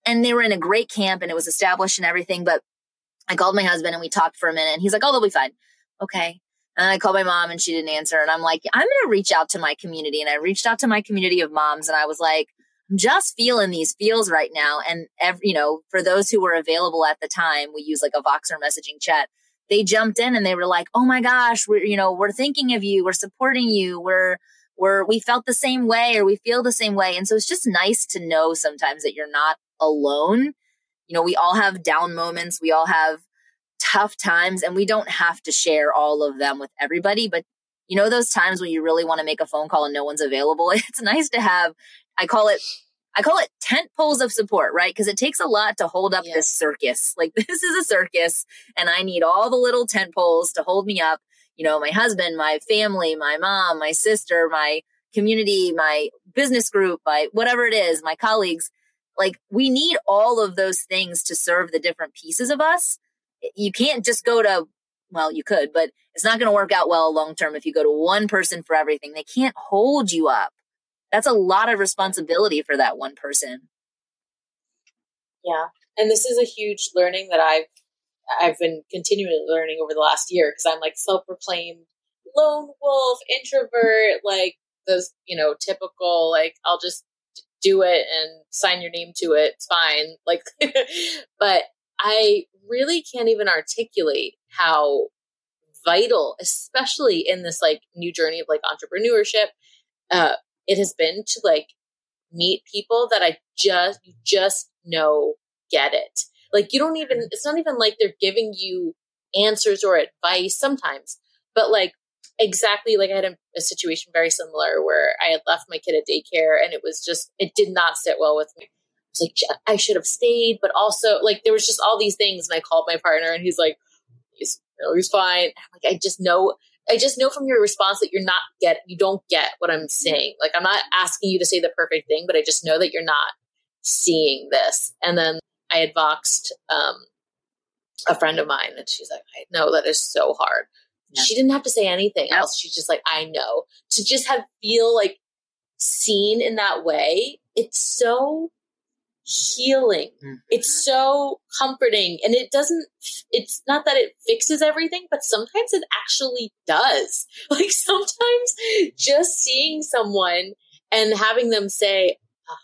and they were in a great camp and it was established and everything. But I called my husband and we talked for a minute and he's like, oh, they'll be fine. Okay. And I called my mom and she didn't answer. And I'm like, I'm going to reach out to my community. And I reached out to my community of moms and I was like, I'm just feeling these feels right now. And every, you know, for those who were available at the time, we use like a Voxer messaging chat. They jumped in and they were like, Oh my gosh, we're, you know, we're thinking of you. We're supporting you. We're, we're, we felt the same way or we feel the same way. And so it's just nice to know sometimes that you're not alone. You know, we all have down moments. We all have tough times and we don't have to share all of them with everybody. But you know, those times when you really want to make a phone call and no one's available, *laughs* it's nice to have, I call it, I call it tent poles of support, right? Because it takes a lot to hold up yes. this circus. Like *laughs* this is a circus and I need all the little tent poles to hold me up. You know, my husband, my family, my mom, my sister, my community, my business group, my whatever it is, my colleagues. Like we need all of those things to serve the different pieces of us you can't just go to well, you could, but it's not going to work out well long term if you go to one person for everything. They can't hold you up. That's a lot of responsibility for that one person. Yeah. And this is a huge learning that I've I've been continually learning over the last year because I'm like self-proclaimed lone wolf, introvert, like those, you know, typical like I'll just do it and sign your name to it. It's fine. Like *laughs* but I really can't even articulate how vital, especially in this like new journey of like entrepreneurship, uh, it has been to like meet people that I just, you just know get it. Like you don't even, it's not even like they're giving you answers or advice sometimes, but like exactly like I had a, a situation very similar where I had left my kid at daycare and it was just, it did not sit well with me I was like, I should have stayed, but also like there was just all these things. And I called my partner and he's like, he's, you know, he's fine. I'm like, I just know, I just know from your response that you're not get, you don't get what I'm saying. Like, I'm not asking you to say the perfect thing, but I just know that you're not seeing this. And then I had voxed, um, a friend of mine and she's like, I know that is so hard. Yeah. She didn't have to say anything else. She's just like, I know. To just have feel like seen in that way, it's so healing. Mm-hmm. It's so comforting. And it doesn't, it's not that it fixes everything, but sometimes it actually does. *laughs* Like sometimes just seeing someone and having them say, oh,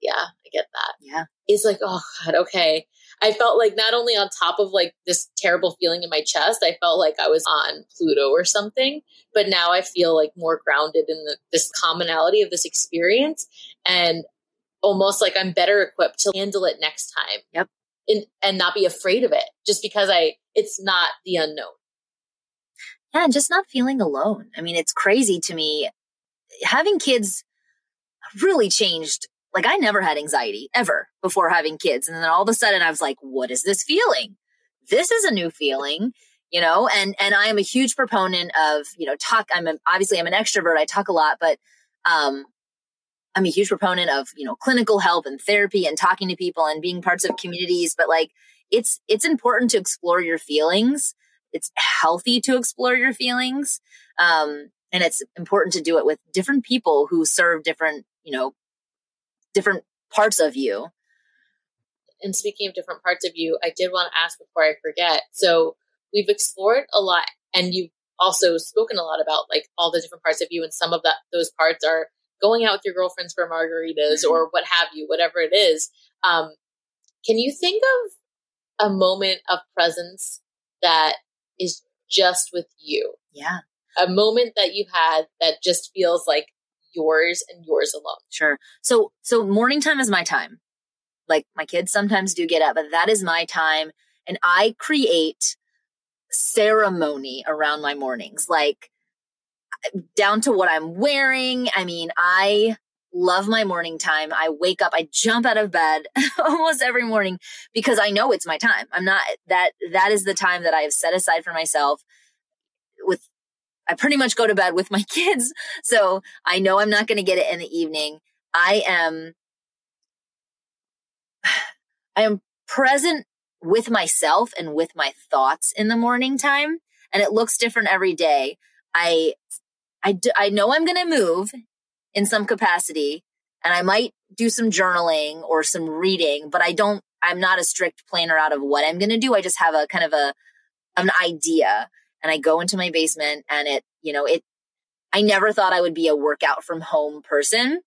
yeah, I get that. Yeah. Is like, oh God, okay. I felt like not only on top of like this terrible feeling in my chest, I felt like I was on Pluto or something, but now I feel like more grounded in the, this commonality of this experience. And almost like I'm better equipped to handle it next time. Yep. And, and not be afraid of it just because I, it's not the unknown. Yeah. And just not feeling alone. I mean, it's crazy to me. Having kids really changed. Like I never had anxiety ever before having kids. And then all of a sudden I was like, what is this feeling? This is a new feeling you know and and i am a huge proponent of you know talk i'm a, obviously i'm an extrovert i talk a lot but um I'm a huge proponent of, you know, clinical help and therapy and talking to people and being parts of communities, but like it's it's important to explore your feelings. It's healthy to explore your feelings. Um, and it's important to do it with different people who serve different, you know, different parts of you. And speaking of different parts of you, I did want to ask before I forget. So we've explored a lot and you've also spoken a lot about like all the different parts of you and some of that those parts are going out with your girlfriends for margaritas mm-hmm. or what have you, whatever it is. Um, can you think of a moment of presence that is just with you? Yeah. A moment that you had that just feels like yours and yours alone. Sure. So, so morning time is my time. Like my kids sometimes do get up, but that is my time. And I create ceremony around my mornings. Like down to what I'm wearing. I mean, I love my morning time. I wake up, I jump out of bed *laughs* almost every morning because I know it's my time. I'm not that that is the time that I have set aside for myself with I pretty much go to bed with my *laughs* kids. So I know I'm not going to get it in the evening. I am *sighs* I am present with myself and with my thoughts in the morning time and it looks different every day. I, I, do, I know I'm going to move in some capacity and I might do some journaling or some reading, but I don't, I'm not a strict planner out of what I'm going to do. I just have a kind of a, an idea and I go into my basement and it, you know, it, I never thought I would be a workout from home person,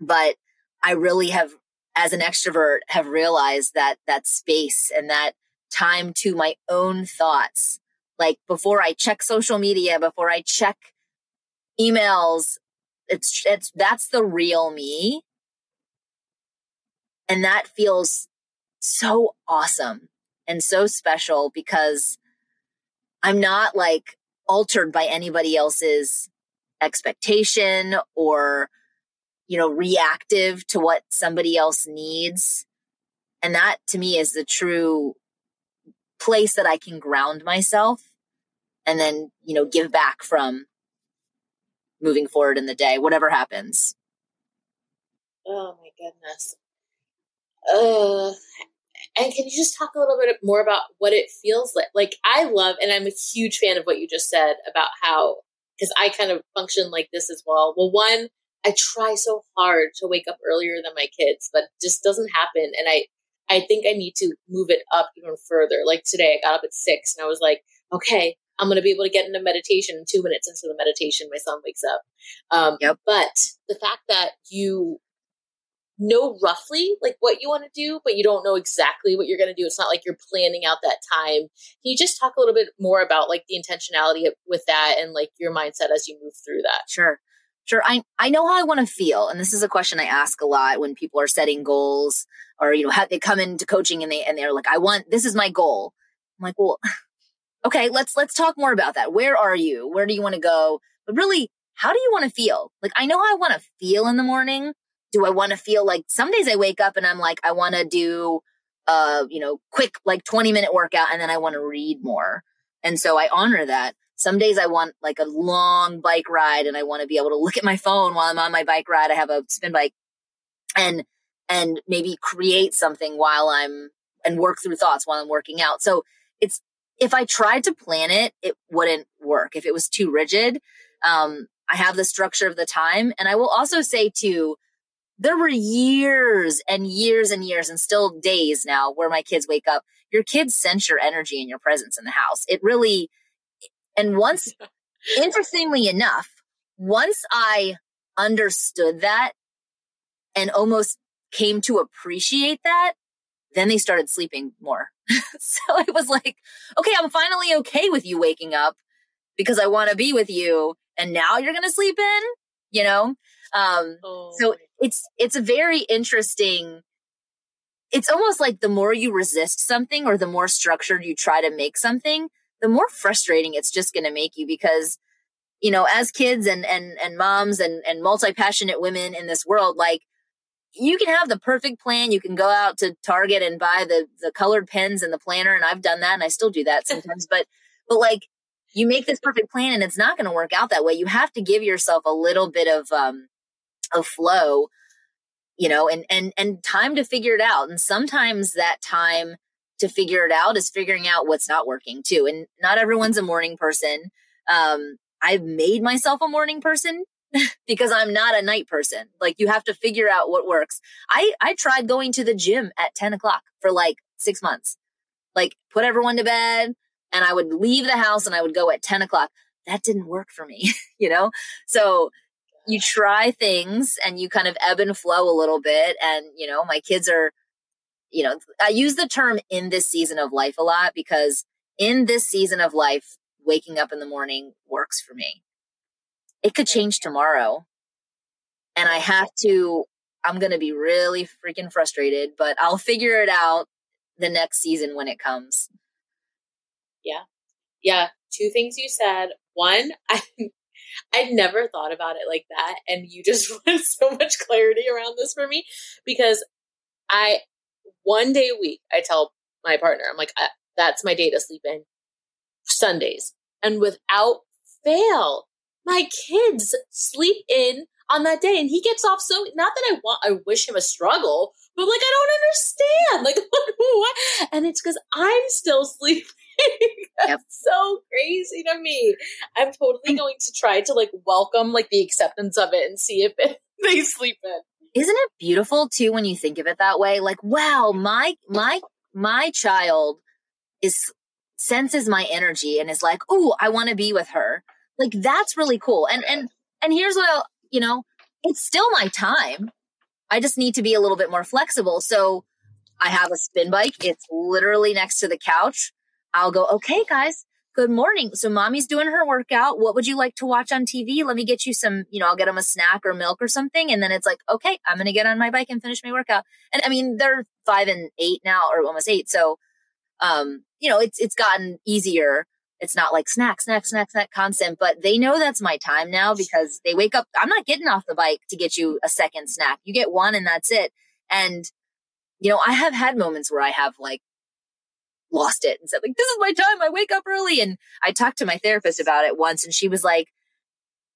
but I really have, as an extrovert, have realized that that space and that time to my own thoughts. Like before I check social media, before I check emails it's it's that's the real me and that feels so awesome and so special because i'm not like altered by anybody else's expectation or you know reactive to what somebody else needs and that to me is the true place that i can ground myself and then you know give back from moving forward in the day, whatever happens. Oh my goodness. Uh, and can you just talk a little bit more about what it feels like? Like, I love, and I'm a huge fan of what you just said about how, because I kind of function like this as well. Well, one, I try so hard to wake up earlier than my kids, but just doesn't happen. And I, I think I need to move it up even further. Like today, I got up at six and I was like, okay, I'm going to be able to get into meditation in two minutes into the meditation. My son wakes up. Um, yep. But the fact that you know roughly like what you want to do, but you don't know exactly what you're going to do. It's not like you're planning out that time. Can you just talk a little bit more about like the intentionality with that and like your mindset as you move through that? Sure. Sure. I, I know how I want to feel. And this is a question I ask a lot when people are setting goals or, you know, how they come into coaching and they, and they're like, I want, this is my goal. I'm like, well, *sighs* okay, let's, let's talk more about that. Where are you? Where do you want to go? But really, how do you want to feel? Like, I know how I want to feel in the morning. Do I want to feel like some days I wake up and I'm like, I want to do, uh, you know, quick, like 20 minute workout and then I want to read more. And so I honor that. Some days I want like a long bike ride and I want to be able to look at my phone while I'm on my bike ride. I have a spin bike and, and maybe create something while I'm and work through thoughts while I'm working out. So it's if I tried to plan it, it wouldn't work. If it was too rigid, um, I have the structure of the time. And I will also say too, there were years and years and years and still days now where my kids wake up. Your kids sense your energy and your presence in the house. It really, and once, *laughs* interestingly enough, once I understood that and almost came to appreciate that, then they started sleeping more. *laughs* so it was like, okay, I'm finally okay with you waking up because I want to be with you. And now you're to sleep in, you know? Um, oh. so it's, it's a very interesting, it's almost like the more you resist something or the more structured you try to make something, the more frustrating it's just going to make you because, you know, as kids and, and, and moms and, and multi-passionate women in this world, like you can have the perfect plan. You can go out to Target and buy the the colored pens and the planner, and I've done that, and I still do that sometimes. but but like you make this perfect plan, and it's not going to work out that way. You have to give yourself a little bit of um of flow you know and and and time to figure it out. And sometimes that time to figure it out is figuring out what's not working too. And not everyone's a morning person. Um i've made myself a morning person *laughs* because i'm not a night person. Like you have to figure out what works. I i tried going to the gym at 10 o'clock for like six months. Like put everyone to bed and i would leave the house and i would go at 10 o'clock. That didn't work for me *laughs* you know? So you try things and you kind of ebb and flow a little bit. And, you know, my kids are, you know, I use the term in this season of life a lot because in this season of life, waking up in the morning works for me. It could change tomorrow. And I have to, I'm going to be really freaking frustrated, but I'll figure it out the next season when it comes. Yeah. Yeah. Two things you said. One, *laughs* I I'd never thought about it like that. And you just *laughs* put so much clarity around this for me because I, one day a week, I tell my partner, I'm like, uh, that's my day to sleep in Sundays. And without fail, my kids sleep in on that day and he gets off so not that I want I wish him a struggle, but like I don't understand. Like *laughs* what? And it's because I'm still *laughs* sleeping. *laughs* That's yep. so crazy to me. I'm totally going to try to like welcome like the acceptance of it and see if it, *laughs* they sleep in. Isn't it beautiful too when you think of it that way? Like, wow, my my my child is senses my energy and is like, "Oh, I want to be with her." Like that's really cool. And and and here's what I'll, you know, it's still my time. I just need to be a little bit more flexible. So I have a spin bike. It's literally next to the couch. I'll go, okay, guys, good morning. So mommy's doing her workout. What would you like to watch on TV? Let me get you some, you know, I'll get them a snack or milk or something. And then it's like, okay, I'm going to get on my bike and finish my workout. And I mean, they're five and eight now or almost eight. So, um, you know, it's, it's gotten easier. It's not like snack, snack, snack, snack constant, but they know that's my time now because they wake up. I'm not getting off the bike to get you a second snack. You get one and that's it. And, you know, I have had moments where I have like lost it and said like, this is my time. I wake up early. And I talked to my therapist about it once and she was like,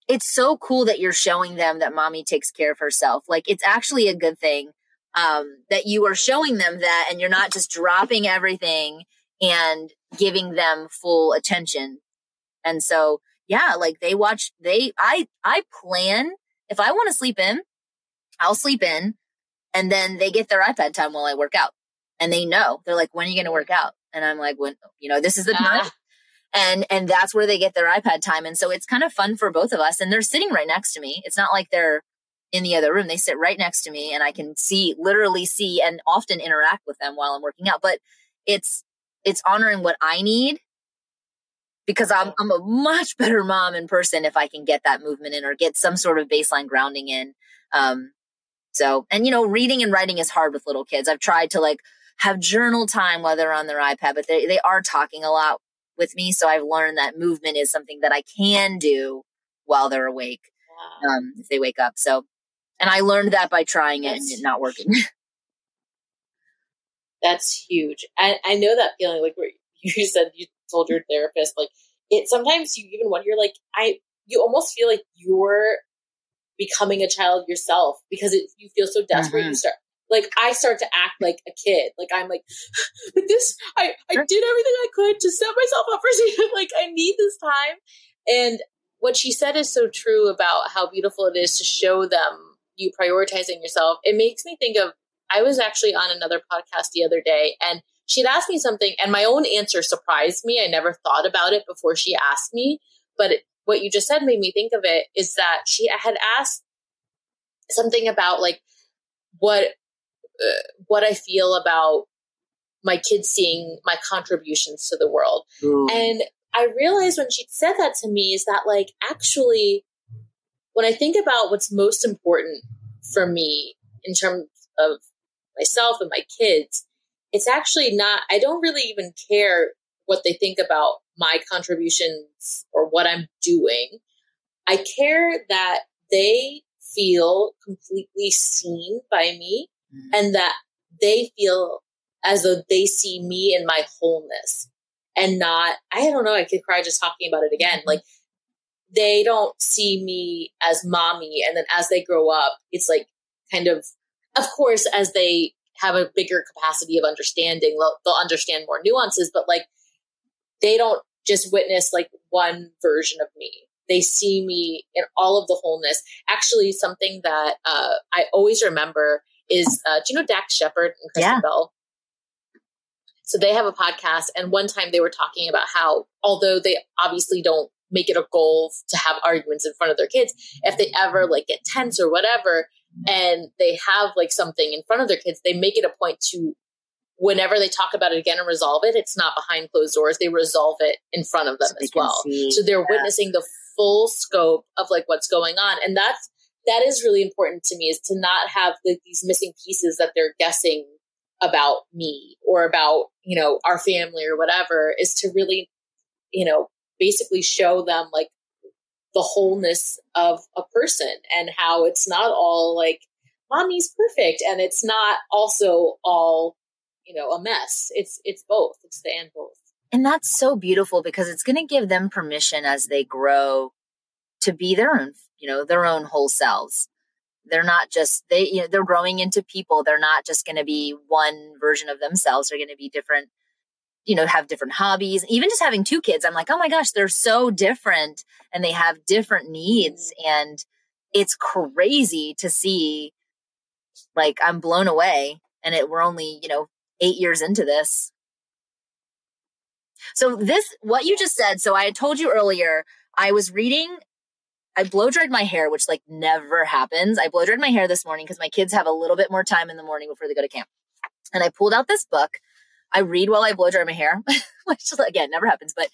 it's so cool that you're showing them that mommy takes care of herself. Like it's actually a good thing. Um, that you are showing them that and you're not just dropping everything and giving them full attention. And so, yeah, like they watch, they, I, I plan if I want to sleep in, I'll sleep in and then they get their iPad time while I work out and they know they're like, when are you going to work out? And I'm like, when, you know, this is the time. Ah. And, and that's where they get their iPad time. And so it's kind of fun for both of us. And they're sitting right next to me. It's not like they're in the other room. They sit right next to me and I can see, literally see and often interact with them while I'm working out. But it's, it's honoring what I need because I'm, I'm a much better mom in person if I can get that movement in or get some sort of baseline grounding in. Um, so, and you know, reading and writing is hard with little kids. I've tried to like have journal time while they're on their iPad, but they, they are talking a lot with me. So I've learned that movement is something that I can do while they're awake, um, if they wake up. So, and I learned that by trying it and it not working. That's huge. I, I know that feeling like where *laughs* you said you told your therapist, like it sometimes you even wonder, like, I, you almost feel like you're becoming a child yourself because it, you feel so desperate. Mm-hmm. You start, like, I start to act like a kid. Like, I'm like, *laughs* but this, I, I did everything I could to set myself up for *laughs* season. Like, I need this time. And what she said is so true about how beautiful it is to show them you prioritizing yourself. It makes me think of I was actually on another podcast the other day and she'd asked me something and my own answer surprised me. I never thought about it before she asked me, but it, what you just said made me think of it is that she had asked something about like what uh, what I feel about my kids seeing my contributions to the world. Mm. And I realized when she said that to me is that like actually when I think about what's most important for me in terms of myself and my kids, it's actually not, I don't really even care what they think about my contributions or what I'm doing. I care that they feel completely seen by me. And that they feel as though they see me in my wholeness and not, I don't know, I could cry just talking about it again. Like they don't see me as mommy. And then as they grow up, it's like kind of, of course, as they have a bigger capacity of understanding, they'll, they'll understand more nuances, but like they don't just witness like one version of me. They see me in all of the wholeness. Actually, something that uh, I always remember is uh, do you know Dax Shepard and Kristen yeah. Bell? So they have a podcast, and one time they were talking about how, although they obviously don't make it a goal to have arguments in front of their kids, if they ever like get tense or whatever, and they have like something in front of their kids, they make it a point to whenever they talk about it again and resolve it, it's not behind closed doors. They resolve it in front of them so as well. See. So they're yeah. witnessing the full scope of like what's going on. And that's that is really important to me is to not have the, these missing pieces that they're guessing about me or about you know our family or whatever is to really you know basically show them like the wholeness of a person and how it's not all like mommy's perfect and it's not also all you know a mess. It's it's both. It's the and both. And that's so beautiful because it's going to give them permission as they grow to be their own you know their own whole selves. They're not just they you know they're growing into people. They're not just going to be one version of themselves. They're going to be different you know have different hobbies. Even just having two kids i'm like oh my gosh they're so different and they have different needs. Mm-hmm. And it's crazy to see like i'm blown away and it we're only you know 8 years into this. So this what you just said so i had told you earlier i was reading I blow dried my hair, which like never happens. I blow dried my hair this morning because my kids have a little bit more time in the morning before they go to camp. And I pulled out this book. I read while I blow dry my hair, *laughs* which again never happens. But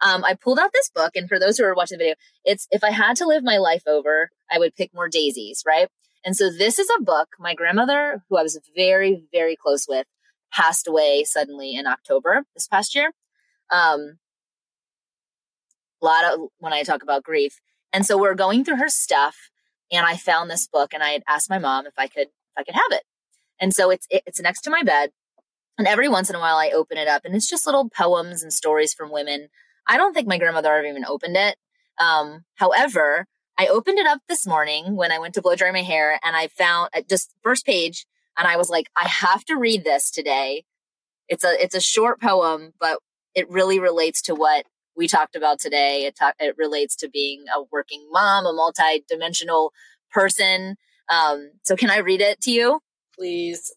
um, I pulled out this book, and for those who are watching the video, it's if I had to live my life over, I would pick more daisies, right? And so this is a book. My grandmother, who I was very, very close with, passed away suddenly in October this past year. Um, a lot of when I talk about grief, and so we're going through her stuff and I found this book and I had asked my mom if I could if I could have it. And so it's it's next to my bed. And every once in a while I open it up and it's just little poems and stories from women. I don't think my grandmother ever even opened it. Um, however, I opened it up this morning when I went to blow dry my hair and I found uh, just first page and I was like, I have to read this today. It's a it's a short poem, but it really relates to what we talked about today. It, talk, it relates to being a working mom, a multi-dimensional person. Um, so can I read it to you? Please,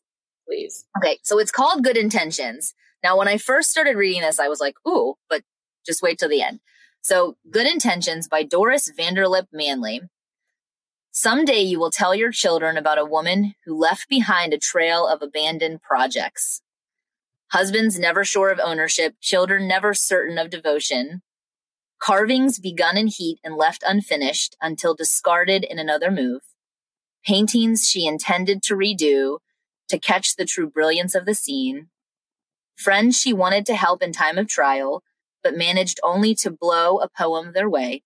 please. Okay. So it's called Good Intentions. Now, when I first started reading this, I was like, ooh, but just wait till the end. So Good Intentions by Doris Vanderlip Manley. Someday you will tell your children about a woman who left behind a trail of abandoned projects. Husbands never sure of ownership, children never certain of devotion. Carvings begun in heat and left unfinished until discarded in another move. Paintings she intended to redo to catch the true brilliance of the scene. Friends she wanted to help in time of trial, but managed only to blow a poem their way.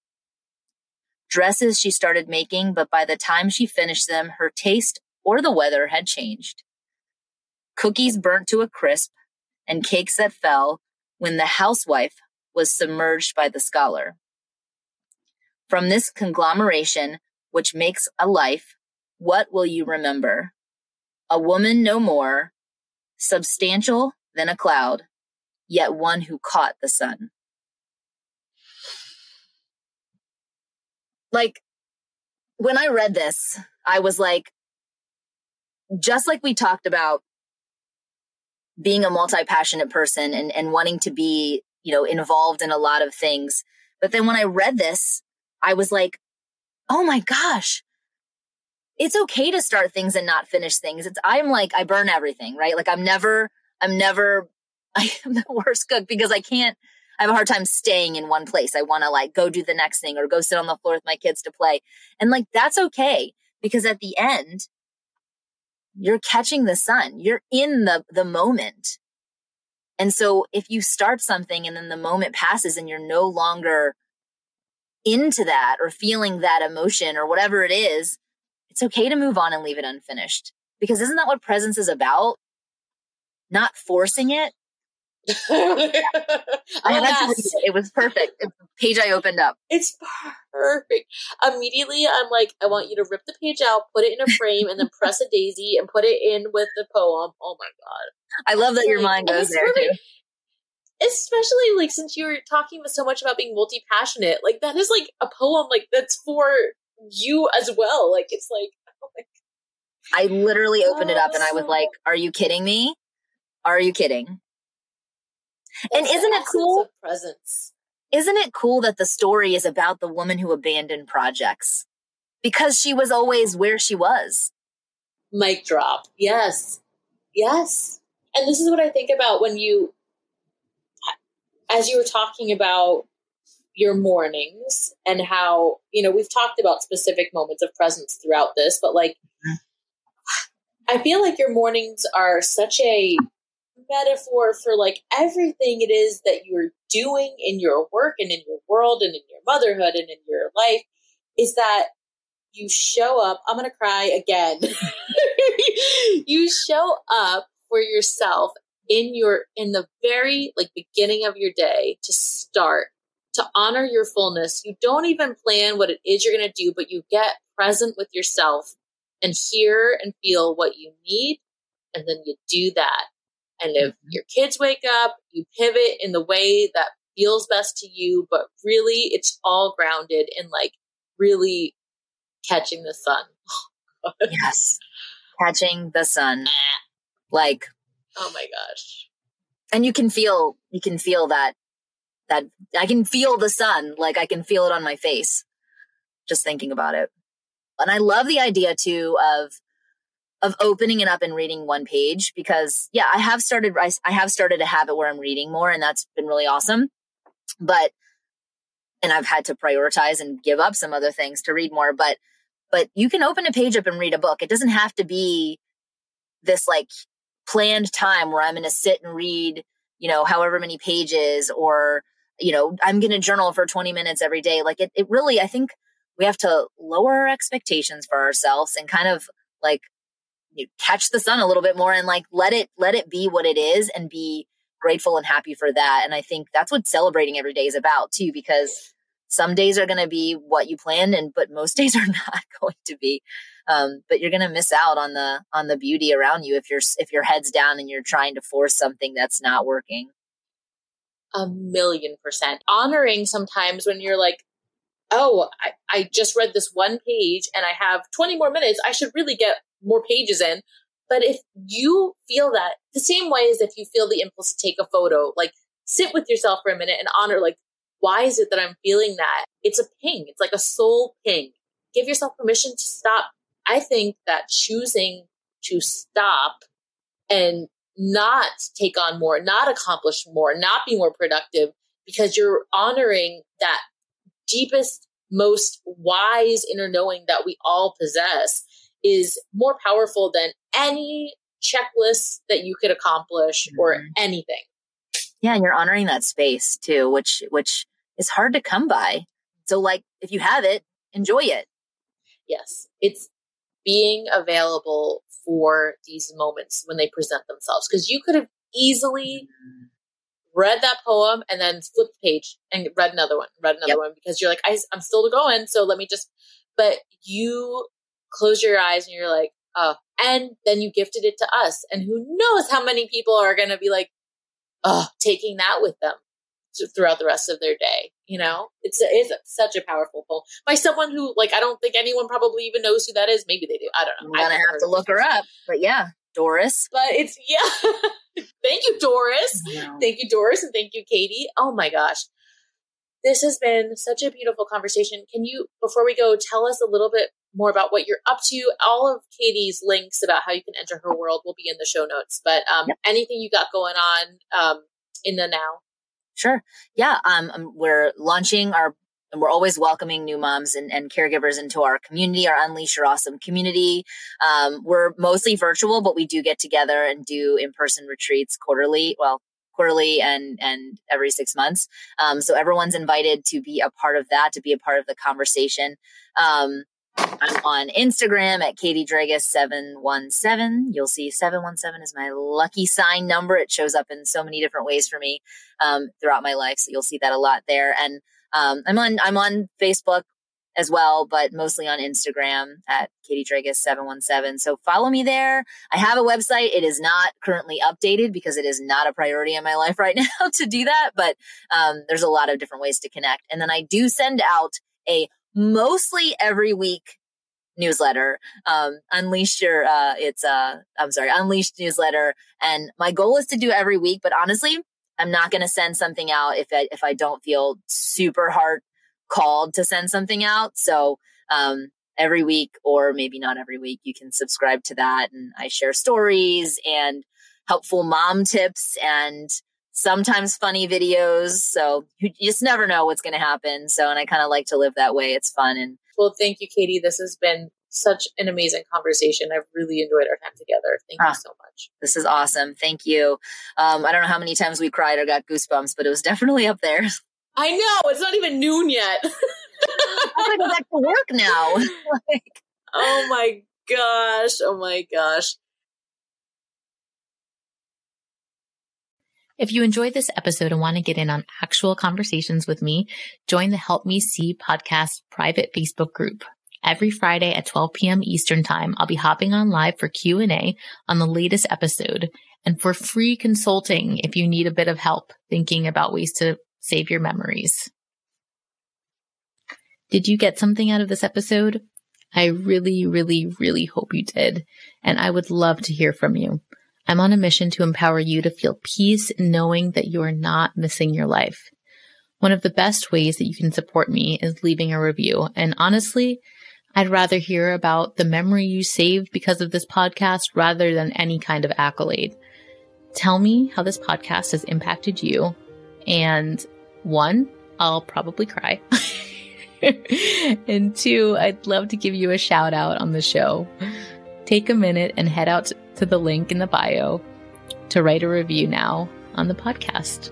Dresses she started making, but by the time she finished them, her taste or the weather had changed. Cookies burnt to a crisp, and cakes that fell when the housewife was submerged by the scholar. From this conglomeration, which makes a life, what will you remember? A woman no more, substantial than a cloud, yet one who caught the sun. Like, when I read this, I was like, just like we talked about being a multi-passionate person and, and wanting to be, you know, involved in a lot of things. But then when I read this, I was like, oh my gosh, it's okay to start things and not finish things. It's, I'm like, I burn everything, right? Like I'm never, I'm never, *laughs* I am the worst cook because I can't, I have a hard time staying in one place. I want to like go do the next thing or go sit on the floor with my kids to play. And like, that's okay because at the end, you're catching the sun. You're in the, the moment. And so if you start something and then the moment passes and you're no longer into that or feeling that emotion or whatever it is, it's okay to move on and leave it unfinished. Because isn't that what presence is about? Not forcing it. *laughs* I had to read it. It was perfect. page I opened up. It's perfect. Immediately, I'm like, I want you to rip the page out, put it in a frame, and then *laughs* press a daisy and put it in with the poem. Oh my god! I love that your mind goes there too. Especially like since you were talking so much about being multi passionate, like that is like a poem like that's for you as well. Like it's like. *laughs* Oh I literally opened oh, it up and I was like, "Are you kidding me? Are you kidding?" And isn't it cool? presence. Isn't it cool that the story is about the woman who abandoned projects because she was always where she was? Mic drop. Yes. Yes. And this is what I think about when you, as you were talking about your mornings and how, you know, we've talked about specific moments of presence throughout this, but like, mm-hmm. I feel like your mornings are such a metaphor for like everything it is that you're doing in your work and in your world and in your motherhood and in your life is that you show up. I'm going to cry again. *laughs* you show up for yourself in your in the very like beginning of your day to start to honor your fullness. You don't even plan what it is you're going to do, but you get present with yourself and hear and feel what you need and then you do that and if mm-hmm. your kids wake up, you pivot in the way that feels best to you, but really it's all grounded in like really catching the sun. *laughs* yes. Catching the sun. Like Oh my gosh. And you can feel you can feel that that I can feel the sun, like I can feel it on my face just thinking about it. And I love the idea too of of opening it up and reading one page because yeah, I have started I, I have started a habit where I'm reading more and that's been really awesome. But and I've had to prioritize and give up some other things to read more, but but you can open a page up and read a book. It doesn't have to be this like planned time where I'm going to sit and read, you know, however many pages or you know, I'm going to journal for 20 minutes every day. Like it it really I think we have to lower our expectations for ourselves and kind of like you catch the sun a little bit more and like let it let it be what it is and be grateful and happy for that. And i think that's what celebrating every day is about too because some days are going to be what you planned and but most *laughs* days are not *laughs* going to be. Um, but you're going to miss out on the on the beauty around you if you're if your head's down and you're trying to force something that's not working. A million percent. Honoring sometimes when you're like oh I, I just read this one page and i have 20 more minutes i should really get more pages in. But if you feel that the same way as if you feel the impulse to take a photo, like sit with yourself for a minute and honor, like, why is it that I'm feeling that? It's a ping. It's like a soul ping. Give yourself permission to stop. I think that choosing to stop and not take on more, not accomplish more, not be more productive because you're honoring that deepest, most wise inner knowing that we all possess is more powerful than any checklist that you could accomplish mm-hmm. or anything. Yeah, and you're honoring that space too, which which is hard to come by. So like if you have it, enjoy it. Yes. It's being available for these moments when they present themselves because you could have easily mm-hmm. read that poem and then flipped the page and read another one, read another yep. one because you're like, I, I'm still going. So let me just, but you close your eyes and you're like, oh, and then you gifted it to us. And who knows how many people are going to be like, oh, taking that with them throughout the rest of their day. You know, it's, it's such a powerful poem by someone who, like, I don't think anyone probably even knows who that is. Maybe they do. I don't know. I'm gonna have to look her up, but yeah, Doris. But it's yeah. *laughs* thank you, Doris. Thank you, Doris, and thank you, Katie. Oh my gosh, this has been such a beautiful conversation. Can you, before we go, tell us a little bit more about what you're up to. All of Katie's links about how you can enter her world will be in the show notes. But um, yep. anything you got going on um, in the now? Sure. Yeah. Um, um, we're launching our, and we're always welcoming new moms and, and caregivers into our community, our Unleash Your Awesome community. Um, we're mostly virtual, but we do get together and do in person retreats quarterly. Well, quarterly and and every six months. Um, so everyone's invited to be a part of that, to be a part of the conversation. Um, I'm on Instagram at Katie Dragos717. You'll see 717 is my lucky sign number. It shows up in so many different ways for me um, throughout my life. So you'll see that a lot there. And Um, I'm on I'm on Facebook as well, but mostly on Instagram at Katie Dragos717. So follow me there. I have a website. It is not currently updated because it is not a priority in my life right *laughs* now to do that. But um, there's a lot of different ways to connect. And then I do send out a mostly every week newsletter um unleash your uh it's uh i'm sorry unleashed newsletter and my goal is to do every week but honestly i'm not going to send something out if I, if i don't feel super hard called to send something out. So, um, every week or maybe not every week, you can subscribe to that. And I share stories and helpful mom tips and sometimes funny videos. So you just never know what's going to happen. So, and I kind of like to live that way. It's fun. And well, thank you, Katie. This has been such an amazing conversation. I've really enjoyed our time together. Thank ah, you so much. This is awesome. Thank you. Um, I don't know how many times we cried or got goosebumps, but it was definitely up there. *laughs* I know it's not even noon yet. *laughs* I'm gonna go back to work now. *laughs* like, oh my gosh! Oh my gosh! If you enjoyed this episode and want to get in on actual conversations with me, join the Help Me See podcast private Facebook group. Every Friday at 12 p.m. Eastern time, I'll be hopping on live for Q&A on the latest episode and for free consulting if you need a bit of help thinking about ways to save your memories. Did you get something out of this episode? I really, really, really hope you did. And I would love to hear from you. I'm on a mission to empower you to feel peace knowing that you are not missing your life. One of the best ways that you can support me is leaving a review. And honestly, I'd rather hear about the memory you saved because of this podcast rather than any kind of accolade. Tell me how this podcast has impacted you and one, I'll probably cry. *laughs* and two, I'd love to give you a shout out on the show. Take a minute and head out to the link in the bio to write a review now on the podcast.